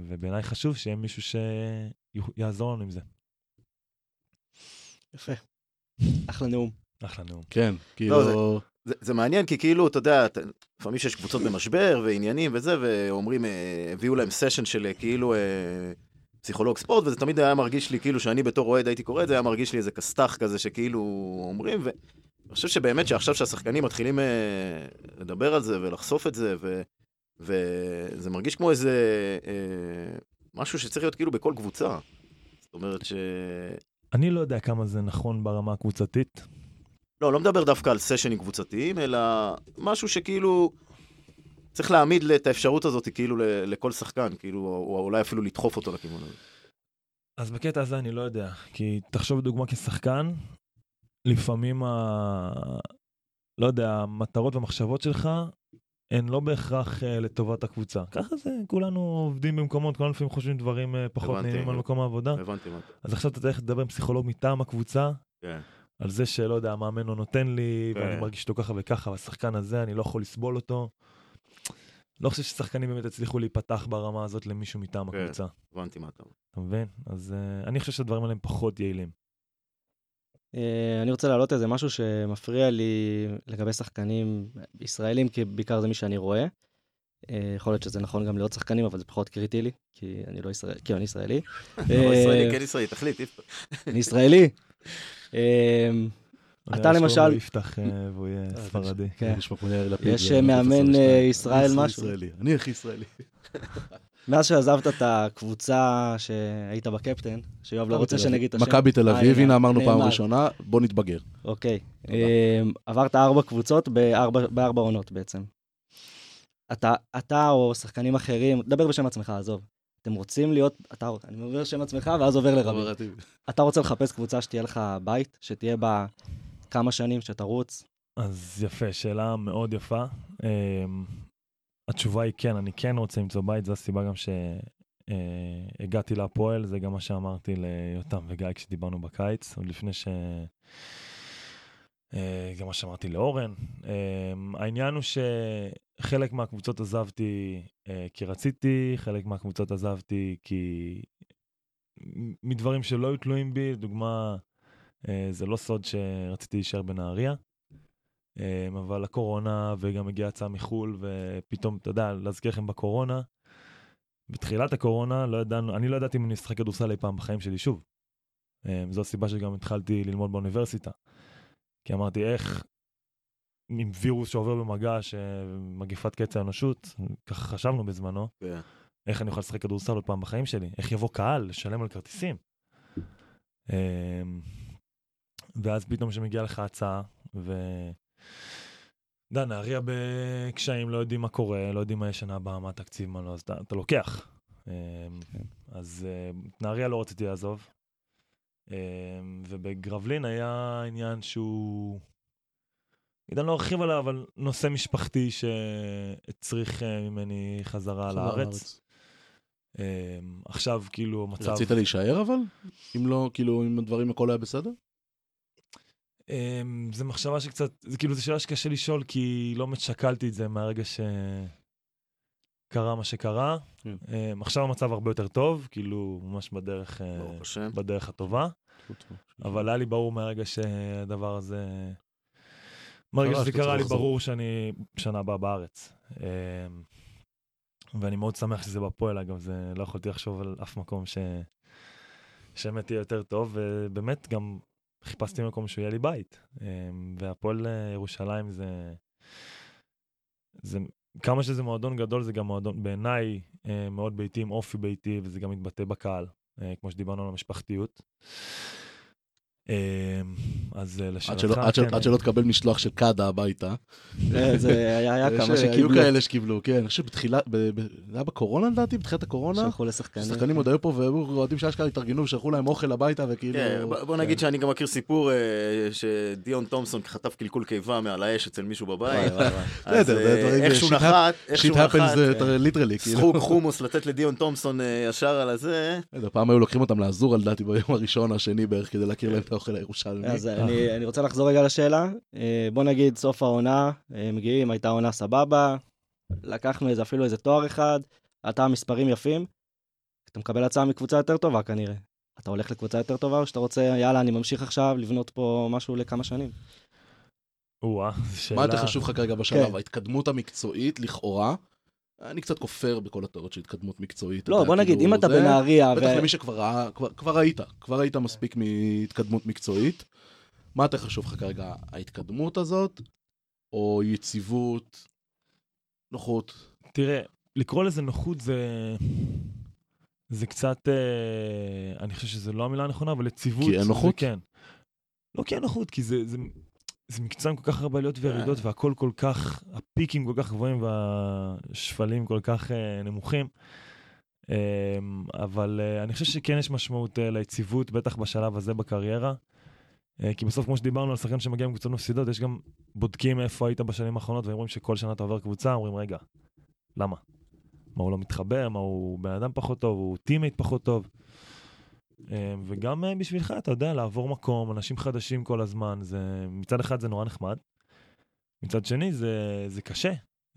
ובעיניי חשוב שיהיה מישהו שיעזור לנו עם זה. יפה. אחלה נאום. אחלה נאום. כן, לא, כאילו... זה, זה מעניין, כי כאילו, אתה יודע, לפעמים שיש קבוצות במשבר ועניינים וזה, ואומרים, אה, הביאו להם סשן של אה, כאילו אה, פסיכולוג ספורט, וזה תמיד היה מרגיש לי, כאילו, שאני בתור אוהד הייתי קורא את זה, היה מרגיש לי איזה כסת"ח כזה שכאילו אומרים, ואני חושב שבאמת שעכשיו שהשחקנים מתחילים לדבר על זה ולחשוף את זה, ו, וזה מרגיש כמו איזה אה, משהו שצריך להיות כאילו בכל קבוצה. זאת אומרת ש... אני לא יודע כמה זה נכון ברמה הקבוצתית. לא, לא מדבר דווקא על סשנים קבוצתיים, אלא משהו שכאילו צריך להעמיד את האפשרות הזאת כאילו לכל שחקן, כאילו, או אולי אפילו לדחוף אותו לכיוון הזה. אז בקטע הזה אני לא יודע, כי תחשוב לדוגמה כשחקן, לפעמים ה... לא יודע, המטרות והמחשבות שלך הן לא בהכרח uh, לטובת הקבוצה. ככה זה, כולנו עובדים במקומות, כולנו לפעמים חושבים דברים uh, פחות הבנתי. נעימים על מקום העבודה. הבנתי אתה... אז עכשיו אתה צריך לדבר עם פסיכולוג מטעם הקבוצה, כן. על זה שלא יודע, המאמן לא נותן לי, כן. ואני מרגיש אותו ככה וככה, והשחקן הזה, אני לא יכול לסבול אותו. לא חושב ששחקנים באמת הצליחו להיפתח ברמה הזאת למישהו מטעם כן. הקבוצה. הבנתי מה אתה אומר. אתה מבין? אז uh, אני חושב שהדברים האלה הם פחות יעילים. אה, אני רוצה להעלות איזה משהו שמפריע לי לגבי שחקנים ישראלים, כי בעיקר זה מי שאני רואה. אה, יכול להיות שזה נכון גם לעוד שחקנים, אבל זה פחות קריטי לי, כי אני לא ישראלי, כי אני ישראלי. לא, ישראלי, אה, כן ישראלי, תחליט. אני ישראלי. אתה למשל- לו יפתח והוא יהיה ספרדי. כן. יש, מאמן, 22. ישראל משהו? אני הכי ישראלי. מאז שעזבת את הקבוצה שהיית בקפטן, שיואב לא רוצה שנגיד את השם. מכבי תל אה, אביב, הנה, הנה אמרנו פעם. ראשונה, בוא נתבגר. אוקיי. אמ, עברת ארבע קבוצות בארבע, עונות בעצם. אתה, אתה או שחקנים אחרים, דבר בשם עצמך, עזוב. אתם רוצים להיות, אתה, אני אומר שם עצמך ואז עובר לרבי. אתה רוצה לחפש קבוצה שתהיה לך בית, שתהיה בה כמה שנים, שתרוץ. אז יפה, שאלה מאוד יפה. התשובה היא כן, אני כן רוצה למצוא בית, זו הסיבה גם שהגעתי להפועל, זה גם מה שאמרתי ליותם וגיא כשדיברנו בקיץ, עוד לפני ש... אה, גם מה שאמרתי לאורן. אמ, העניין הוא שחלק מהקבוצות עזבתי אה, כי רציתי, חלק מהקבוצות עזבתי כי... מדברים שלא היו תלויים בי, לדוגמה, אה, זה לא סוד שרציתי להישאר בנהריה. אמ, אבל הקורונה וגם הגיעה הצעה מחו"ל ופתאום, אתה יודע, להזכיר לכם בקורונה, בתחילת הקורונה לא ידענו, אני לא ידעתי אם אני אשחק כדורסל אי פעם בחיים שלי שוב. אמ, זו הסיבה שגם התחלתי ללמוד באוניברסיטה. כי אמרתי איך עם וירוס שעובר במגע, שמגיפת קץ האנושות, ככה חשבנו בזמנו, כן. איך אני אוכל לשחק כדורסל עוד פעם בחיים שלי? איך יבוא קהל לשלם על כרטיסים? אמ, ואז פתאום שמגיעה לך הצעה, ו... יודע, נהריה בקשיים, לא יודעים מה קורה, לא יודעים מה יש שנה הבאה, מה התקציב, מה לא, אז אתה, אתה לוקח. אמ, אז אה, נהריה לא רציתי לעזוב. אמ, ובגרבלין היה עניין שהוא... אני לא ארחיב עליו, אבל נושא משפחתי שהצריך אה, ממני חזרה לארץ. עכשיו כאילו המצב... רצית להישאר אבל? אם לא, כאילו, אם הדברים הכל היה בסדר? אמ, זה מחשבה שקצת, זה כאילו, זו שאלה שקשה לשאול, כי לא באמת שקלתי את זה מהרגע שקרה מה שקרה. כן. אמ, עכשיו המצב הרבה יותר טוב, כאילו, ממש בדרך, השם. בדרך הטובה, אבל היה לי ברור מהרגע שהדבר הזה... מהרגע שזה קרה לי. ברור שאני שנה הבאה בארץ. אמ, ואני מאוד שמח שזה בפועל, אגב, זה לא יכולתי לחשוב על אף מקום ש... שבאמת יהיה יותר טוב, ובאמת גם חיפשתי מקום שהוא יהיה לי בית. אמ, והפועל אה, ירושלים זה... זה... כמה שזה מועדון גדול, זה גם מועדון בעיניי אה, מאוד ביתי, עם אופי ביתי, וזה גם מתבטא בקהל, אה, כמו שדיברנו על המשפחתיות. אמ, אז אה, לשאלתך, שלא- עד שלא- כן, עד שלא תקבל משלוח של קאדה הביתה. אה, זה היה כמה היו שקיבלו, כאלה שקיבלו, כן. אני חושב שבתחילה, זה היה בקורונה לדעתי, בתחילת הקורונה. שלחו לשחקנים. שחקנים עוד היו פה והיו אוהדים שאשכרה התארגנו ושלחו להם אוכל הביתה וכאילו... כן, בוא- בוא נגיד שאני גם מכיר סיפור אה, שדיון תומפסון חטף קלקול קיבה מעל האש אצל מישהו בבית. בסדר, זה אה, דברים- איכשהו shit נחת, שיט איכשהו הפנס נחת, זה ליטרלי, כאילו. סחוג חומוס לתת לדיון תומפסון אה, ישר על הזה. פעם היו לוקחים אותם לעזור לדעתי ביום הראשון השני בערך כדי להכיר להם את האוכל הירושלמי. אז אני, אני רוצה לחזור רגע לשאלה. אה, בוא נגיד סוף העונה, אה, מגיעים, הייתה עונה סבבה, לקחנו איזה אפילו איזה תואר אחד, אתה מספרים יפים, אתה מקבל הצעה מקבוצה יותר טובה כנראה. אתה הולך לקבוצה יותר טובה, או שאתה רוצה, יאללה, אני ממשיך עכשיו לבנות פה משהו לכמה שנים. או-אה, שאלה... מה יותר חשוב לך כרגע בשלב? כן. ההתקדמות המקצועית, לכאורה. אני קצת כופר בכל התיאוריות של התקדמות מקצועית. לא, בוא נגיד, כאילו, אם אתה בנהריה, בטח ו- למי שכבר ראה, כבר- כבר ראית, כבר ראית מספיק מהתקדמות מקצועית. מה יותר חשוב לך כרגע, ההתקדמות הזאת, או יציבות, נוחות? תראה, לקרוא לזה נוחות זה... זה קצת... אה, אני חושב שזו לא המילה הנכונה, אבל יציבות... כי אין נוחות? כן. לא כי אין נוחות, כי זה, זה, זה מקצוע עם כל כך הרבה עליות וירידות, והכל כל כך... הפיקים כל כך גבוהים והשפלים כל כך אה, נמוכים. אה, אבל אה, אני חושב שכן יש משמעות אה, ליציבות, בטח בשלב הזה בקריירה. אה, כי בסוף, כמו שדיברנו על שחקן שמגיע עם קבוצות מפסידות, יש גם בודקים איפה היית בשנים האחרונות, והם רואים שכל שנה אתה עובר קבוצה, אומרים, רגע, למה? מה הוא לא מתחבר, מה הוא בן אדם פחות טוב, הוא teammate פחות טוב. אה, וגם אה, בשבילך, אתה יודע, לעבור מקום, אנשים חדשים כל הזמן, זה, מצד אחד זה נורא נחמד, מצד שני זה, זה קשה,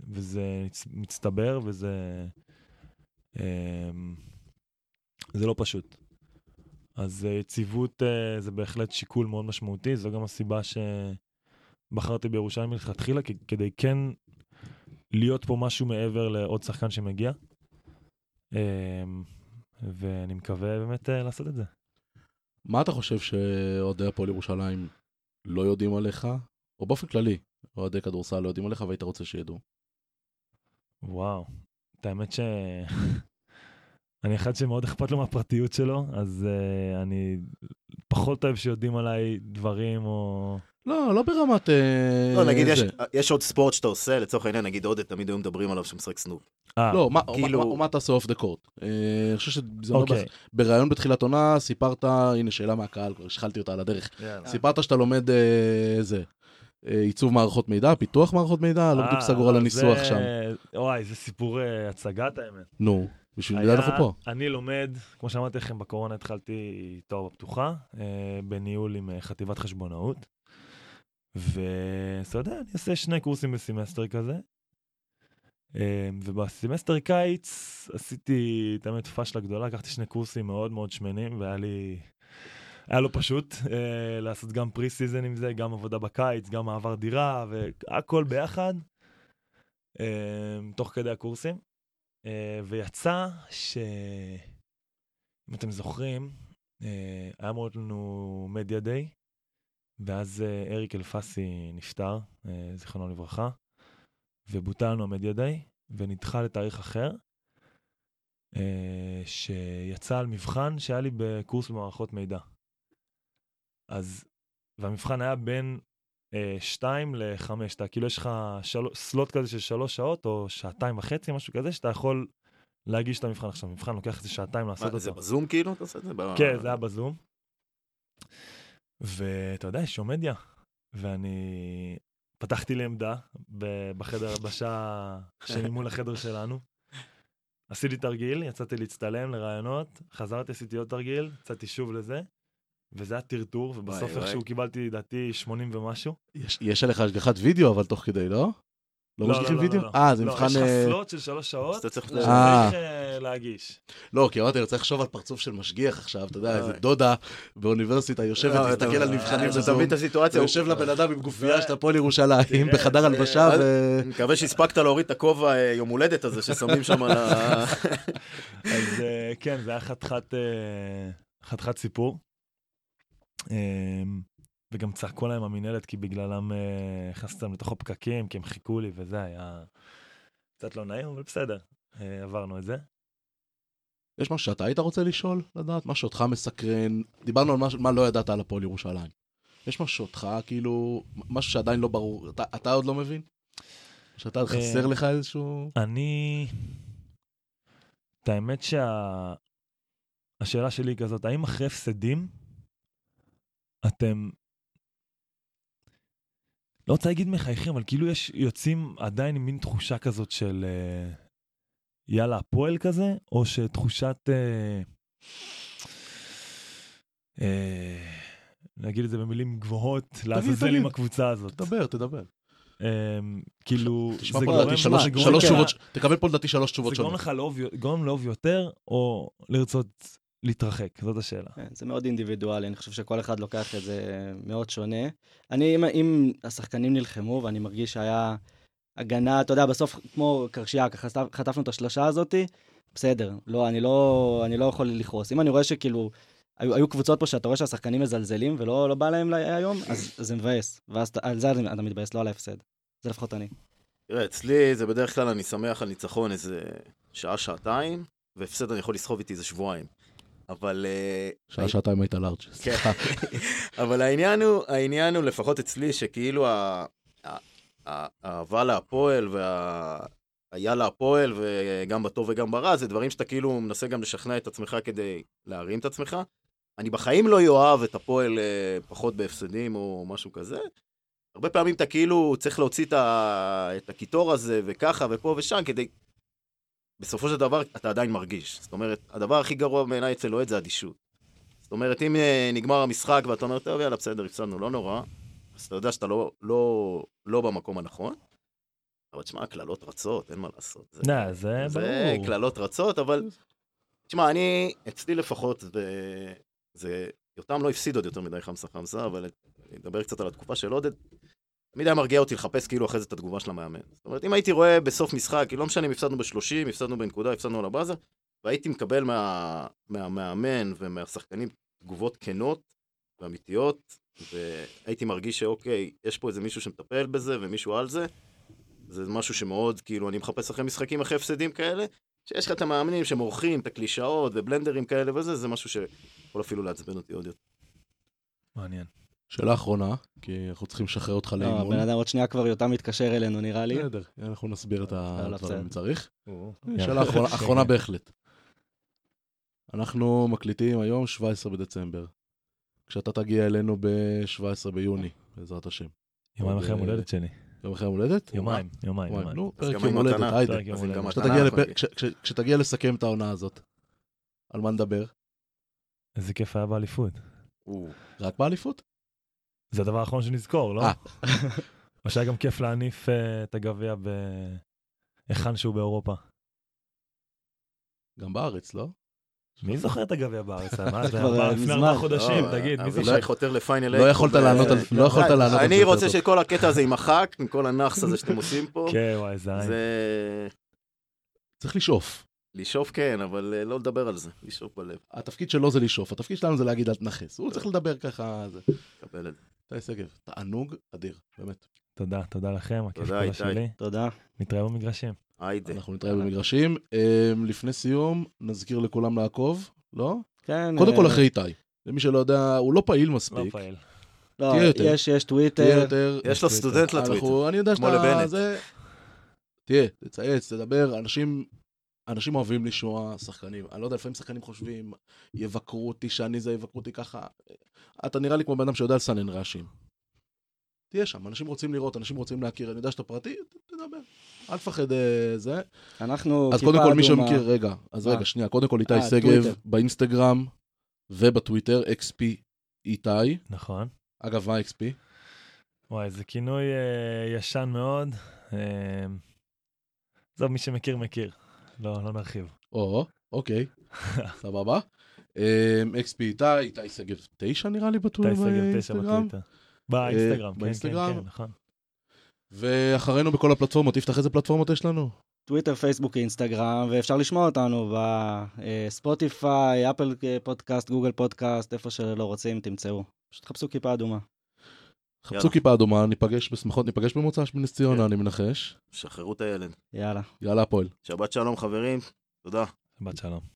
וזה מצ- מצטבר, וזה אה, זה לא פשוט. אז אה, יציבות אה, זה בהחלט שיקול מאוד משמעותי, זו גם הסיבה שבחרתי בירושלים מלכתחילה, כדי כן להיות פה משהו מעבר לעוד שחקן שמגיע. ואני מקווה באמת אה, לעשות את זה. מה אתה חושב שאוהדי הפועל ירושלים לא יודעים עליך, או באופן כללי, אוהדי כדורסל לא יודעים עליך והיית רוצה שידעו? וואו. את האמת ש... אני אחד שמאוד אכפת לו מהפרטיות שלו, אז uh, אני פחות אוהב שיודעים עליי דברים או... לא, לא ברמת... אה, לא, נגיד יש-. יש עוד ספורט שאתה עושה, לצורך העניין, נגיד עודד, תמיד היו מדברים עליו שמשחק סנוק. אה, לא, מה- כאילו- מה- מה תעשה אוף דה קורט? אני חושב שזה אומר אוקיי. בריאיון בתחילת עונה, סיפרת, הנה שאלה מהקהל, כבר השחלתי אותה על הדרך. יאללה. סיפרת שאתה לומד אה, זה, אה, עיצוב מערכות מידע, פיתוח מערכות מידע, לא בדיוק אה, סגור על אבל הניסוח זה- שם. וואי, זה סיפור אה, הצגת האמת. נו, בשביל זה אנחנו פה. אני לומד, כמו שאמרתי לכם, בקורונה התחלתי תואר בפתוחה, אה, בניהול עם אה, חטיבת חשבונאות. ואתה יודע, אני עושה שני קורסים בסמסטר כזה. אה, ובסמסטר קיץ עשיתי, את האמת, פאשלה גדולה, לקחתי שני קורסים מאוד מאוד שמנים, והיה לי... היה לא פשוט אה, לעשות גם pre season עם זה, גם עבודה בקיץ, גם מעבר דירה, והכל ביחד, אה, תוך כדי הקורסים. אה, ויצא ש... אם אתם זוכרים, אה, היה להיות לנו מדיה דיי, ואז אה, אריק אלפסי נפטר, אה, זיכרונו לברכה, ובוטל לנו המדיה דיי, ונדחה לתאריך אחר, אה, שיצא על מבחן שהיה לי בקורס במערכות מידע. אז, והמבחן היה בין אה, שתיים לחמש, אתה כאילו יש לך של... סלוט כזה של שלוש שעות או שעתיים וחצי, משהו כזה, שאתה יכול להגיש את המבחן עכשיו. המבחן לוקח איזה שעתיים לעשות מה, זה אותו. בזום כאילו? אתה עושה את זה? ב- כן, זה היה בזום. ואתה יודע, יש שומדיה. ואני פתחתי לי עמדה בחדר הלבשה שממול החדר שלנו. עשיתי תרגיל, יצאתי להצטלם לרעיונות, חזרתי, עשיתי עוד תרגיל, יצאתי שוב לזה, וזה היה טרטור, ובסוף. איכשהו קיבלתי, לדעתי, 80 ומשהו. יש- יש עליך השגחת וידאו, אבל תוך כדי, לא? לא משליכים וידאו? לא. אה, זה לא, מבחן... יש לך אה, של שלוש אז שעות, אתה צריך... אה. אה, להגיש. לא, כי אמרתי, אני רוצה לחשוב על פרצוף של משגיח עכשיו, אתה יודע. איזה דודה באוניברסיטה יושבת, לא, להסתכל אתה- על נבחנים בזום, את הסיטואציה? ויושב לבן אדם עם גופייה של הפועל ירושלים בחדר הלבשה, ו... אני מקווה שהספקת להוריד את הכובע יום הולדת הזה ששמים שם על ה... אז כן, זה היה חתיכת חתיכת סיפור. אה, וגם צעקו להם המינהלת, כי בגללם אה, הכנסתי אותם לתוך הפקקים, כי הם חיכו לי, וזה היה קצת לא נעים, אבל בסדר, אה, עברנו את זה. יש משהו שאתה היית רוצה לשאול, לדעת? מה שאותך מסקרן? דיברנו על משהו- מה לא ידעת על הפועל ירושלים. יש משהו שאותך, כאילו, משהו שעדיין לא ברור, אתה- אתה עוד לא מבין? שאתה עוד חסר אה, לך איזשהו... אני... את האמת שה... השאלה שלי היא כזאת, האם אחרי הפסדים אתם... לא רוצה להגיד מחייכים, אבל כאילו יש, יוצאים עדיין עם מין תחושה כזאת של אה, יאללה, הפועל כזה, או שתחושת... אה, אה, נגיד את זה במילים גבוהות, לעזאזל. עם הקבוצה הזאת. תדבר, תדבר. אה, כאילו, תשמע זה פה גורם- לדעתי זה שלוש- גורם שלוש לך- תקבל פה לדעתי שלוש תשובות זה גורם שונות. לך לאהוב יותר, או לרצות להתרחק? זאת השאלה. כן, זה מאוד אינדיבידואלי, אני חושב שכל אחד לוקח את זה מאוד שונה. אני, אם, אם השחקנים נלחמו ואני מרגיש שהיה הגנה, אתה יודע, בסוף כמו קרשייה, ככה חטף- חטפנו את השלושה הזאתי, בסדר, לא, אני לא, אני לא יכול לכעוס. אם אני רואה שכאילו, היו, היו קבוצות פה שאתה רואה שהשחקנים מזלזלים ולא לא בא להם לה- היום, אז זה מבאס. ואז על זה אתה אתה מתבאס, לא על ההפסד. זה לפחות אני. תראה, אצלי זה בדרך כלל אני שמח על ניצחון איזה שעה, שעתיים, והפסד אני יכול לסחוב איתי איזה שבועיים. אבל... אה, שעה, שעתיים היית לארג'. סליחה. אבל העניין הוא, העניין הוא לפחות אצלי, שכאילו האהבה להפועל וה... היה להפועל, וגם בטוב וגם ברע, זה דברים שאתה כאילו מנסה גם לשכנע את עצמך כדי להרים את עצמך. אני בחיים לא אוהב את הפועל אה, פחות בהפסדים או משהו כזה. הרבה פעמים אתה כאילו צריך להוציא. את הקיטור הזה, וככה ופה ושם, כדי... בסופו של דבר אתה עדיין מרגיש. זאת אומרת, הדבר הכי גרוע בעיניי אצל אוהד זה אדישות. זאת אומרת, אם אה, נגמר המשחק ואתה אומר, טוב, יאללה, בסדר, הפסדנו, לא נורא, אז אתה יודע שאתה לא, לא, לא במקום הנכון. אבל תשמע, קללות רצות, אין מה לעשות. זה, לא, זה זה ברור. קללות רצות, אבל... תשמע, אני, אצלי לפחות, זה... זה... יותם לא הפסיד עוד יותר מדי חמסה חמסה, אבל אני אדבר קצת על התקופה של עודד. תמיד היה מרגיע אותי לחפש כאילו אחרי זה את התגובה של המאמן. זאת אומרת, אם הייתי רואה בסוף משחק, לא משנה אם הפסדנו ב-30, הפסדנו בנקודה, הפסדנו על הבאזר, והייתי מקבל מה... מהמאמן ומהשחקנים תגובות כנות ואמיתיות, והייתי מרגיש שאוקיי, יש פה איזה מישהו שמטפל בזה ומישהו על זה, זה משהו שמאוד, כאילו, אני מחפש אחרי משחקים אחרי הפסדים כאלה, שיש לך את המאמנים שמורחים את הקלישאות ובלנדרים כאלה וזה, זה משהו שיכול אפילו לעצבן אותי עוד יותר. מעניין. שאלה אחרונה, כי אנחנו צריכים לשחרר אותך לא, לאימון. הבן אדם עוד שנייה כבר יותם מתקשר אלינו, נראה לי. בסדר, אנחנו נסביר את לא, הדברים אם. צריך. יאללה. שאלה אחרונה-. בהחלט. אנחנו מקליטים היום 17 בדצמבר. כשאתה תגיע אלינו ב-17 ביוני, בעזרת השם. יומיים אחרי יום אה, הולדת שלי. יום אחרי יום הולדת? יומיים, יומיים, יומיים. נו, פרק יום הולדת. היידה. גם כשתגיע לסכם את העונה הזאת, על מה נדבר? איזה כיף היה באליפות. רק באליפות? זה הדבר האחרון שנזכור, לא? אה. או שהיה גם כיף להניף אה, את הגביע בהיכן שהוא באירופה. גם בארץ, לא? מי זוכר את הגביע בארץ? מה זה כבר, אה, לפני. ארבעה חודשים, לא, תגיד, מי זוכר? אבישי חותר לפיינל לא יכולת לענות על- לא יכולת די, לענות על זה אני יותר רוצה. שכל הקטע הזה יימחק, עם כל הנאחס הזה שאתם עושים פה. כן, וואי, זה עין. צריך לשאוף. לשאוף כן, אבל לא לדבר על זה, לשאוף בלב. התפקיד שלו זה לשאוף, התפקיד שלנו זה להגיד אל תנכס. הוא צריך לדבר ככה, זה. קבל את זה. איתי שגב, תענוג אדיר, באמת. תודה, תודה לכם, הכיף כולה. שלי. תודה. נתראה במגרשים. היידה. אנחנו נתראה במגרשים. אמ, לפני סיום, נזכיר לכולם לעקוב, לא? כן. קודם כל אה, אחרי איתי. למי שלא יודע, הוא לא פעיל לא מספיק. פעיל. לא, תהיה יותר. יש, יש טוויטר. יש לו יש סטודנט לטוויטר. אני יודע כמו שאתה... לבנט. זה... תהיה, תצייץ, תדבר, אנשים... אנשים אוהבים לשמוע שחקנים. אני לא יודע, לפעמים שחקנים חושבים, יבקרו אותי שאני זה, יבקרו אותי ככה. אתה נראה לי כמו בן אדם שיודע לסנן רעשים. תהיה שם, אנשים רוצים לראות, אנשים רוצים להכיר, אני יודע שאתה פרטי, תדבר. אל תפחד אה, זה. אנחנו אז קודם כל, מי. שמכיר, רגע, אז? רגע, שנייה, קודם כל איתי אה, שגב. באינסטגרם ובטוויטר, XP איתי. נכון. אגב, מה XP? וואי, זה כינוי אה, ישן מאוד. עזוב, מי שמכיר, מכיר. לא, לא נרחיב. או, אוקיי, סבבה. אמ, XP איתי, איתי שגב תשע נראה לי בטוויטר. איתי שגב תשע בטוויטר. באינסטגרם, כן, כן. כן, נכון. ואחרינו בכל הפלטפורמות, תפתח איזה פלטפורמות יש לנו? טוויטר, פייסבוק, אינסטגרם, ואפשר לשמוע אותנו בספוטיפיי, אפל פודקאסט, גוגל פודקאסט, איפה שלא רוצים, תמצאו. פשוט חפשו כיפה אדומה. חפשו. כיפה אדומה, ניפגש בשמחות, ניפגש במוצ"ש בנס ציונה, כן. אני מנחש. שחררו את הילד. יאללה. יאללה הפועל. שבת שלום חברים, תודה. שבת שלום.